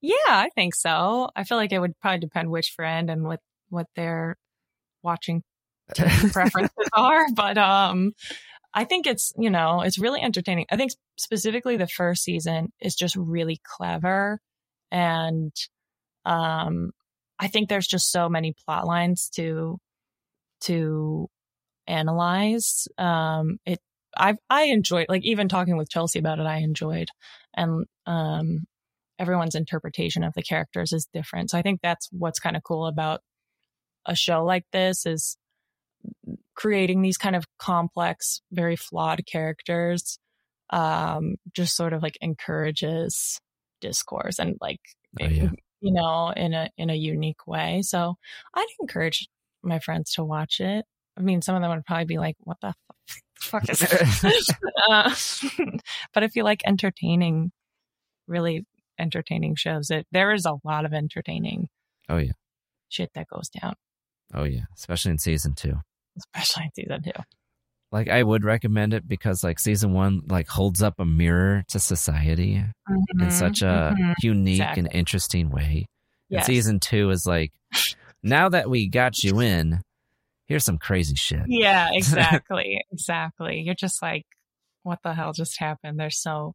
Yeah, I think so. I feel like it would probably depend which friend and what what their watching preferences are, but um I think it's, you know, it's really entertaining. I think specifically the first season is just really clever. And um, I think there's just so many plot lines to, to analyze. Um, it, I, I enjoyed, like, even talking with Chelsea about it, I enjoyed. And, um, everyone's interpretation of the characters is different. So I think that's what's kind of cool about a show like this is creating these kind of complex, very flawed characters um, just sort of like encourages discourse and like oh, yeah. you know in a in a unique way. So I'd encourage my friends to watch it. I mean, some of them would probably be like, "What the fuck is this?" uh, but if you like entertaining, really entertaining shows, it there is a lot of entertaining. Oh yeah, shit that goes down. Oh yeah, especially in season two especially in season two. Like I would recommend it because like season one like holds up a mirror to society mm-hmm, in such a mm-hmm, unique exactly. and interesting way. Yes. And season two is like now that we got you in, here's some crazy shit. Yeah, exactly. exactly. You're just like, what the hell just happened? There's so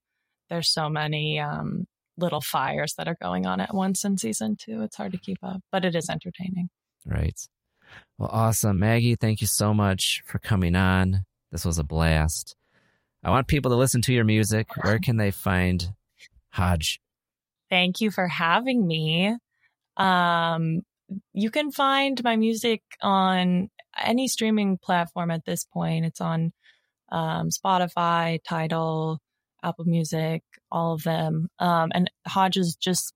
there's so many um little fires that are going on at once in season two. It's hard to keep up, but it is entertaining. Right. Well, awesome. Maggie, thank you so much for coming on. This was a blast. I want people to listen to your music. Where can they find Hodje? Thank you for having me. Um, you can find my music on any streaming platform at this point. It's on um, Spotify, Tidal, Apple Music, all of them. Um, and Hodje is just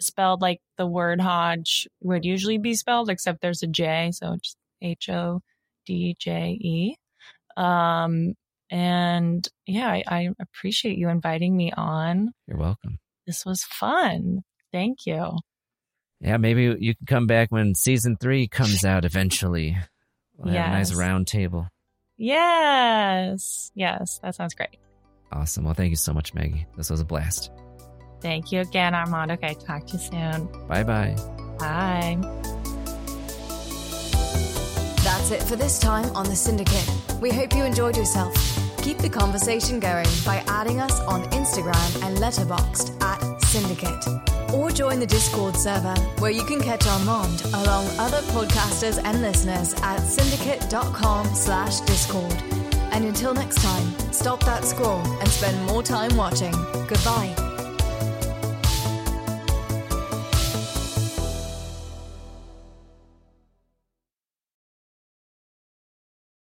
spelled like the word Hodge would usually be spelled, except there's a J, so it's H O D J E. Um, and yeah, I, I appreciate you inviting me on. You're welcome. This was fun. Thank you. Yeah, maybe you can come back when season three comes out eventually. We'll have a nice round table. Yes. Yes. That sounds great. Awesome. Well, thank you so much, Maggie. This was a blast. Thank you again, Armand. Okay. Talk to you soon. Bye bye. Bye. That's it for this time on The Cinedicate. We hope you enjoyed yourself. Keep the conversation going by adding us on Instagram and Letterboxd at Cinedicate. Or join the Discord server where you can catch Armand along other podcasters and listeners at cinedicate.com slash discord. And until next time, stop that scroll and spend more time watching. Goodbye.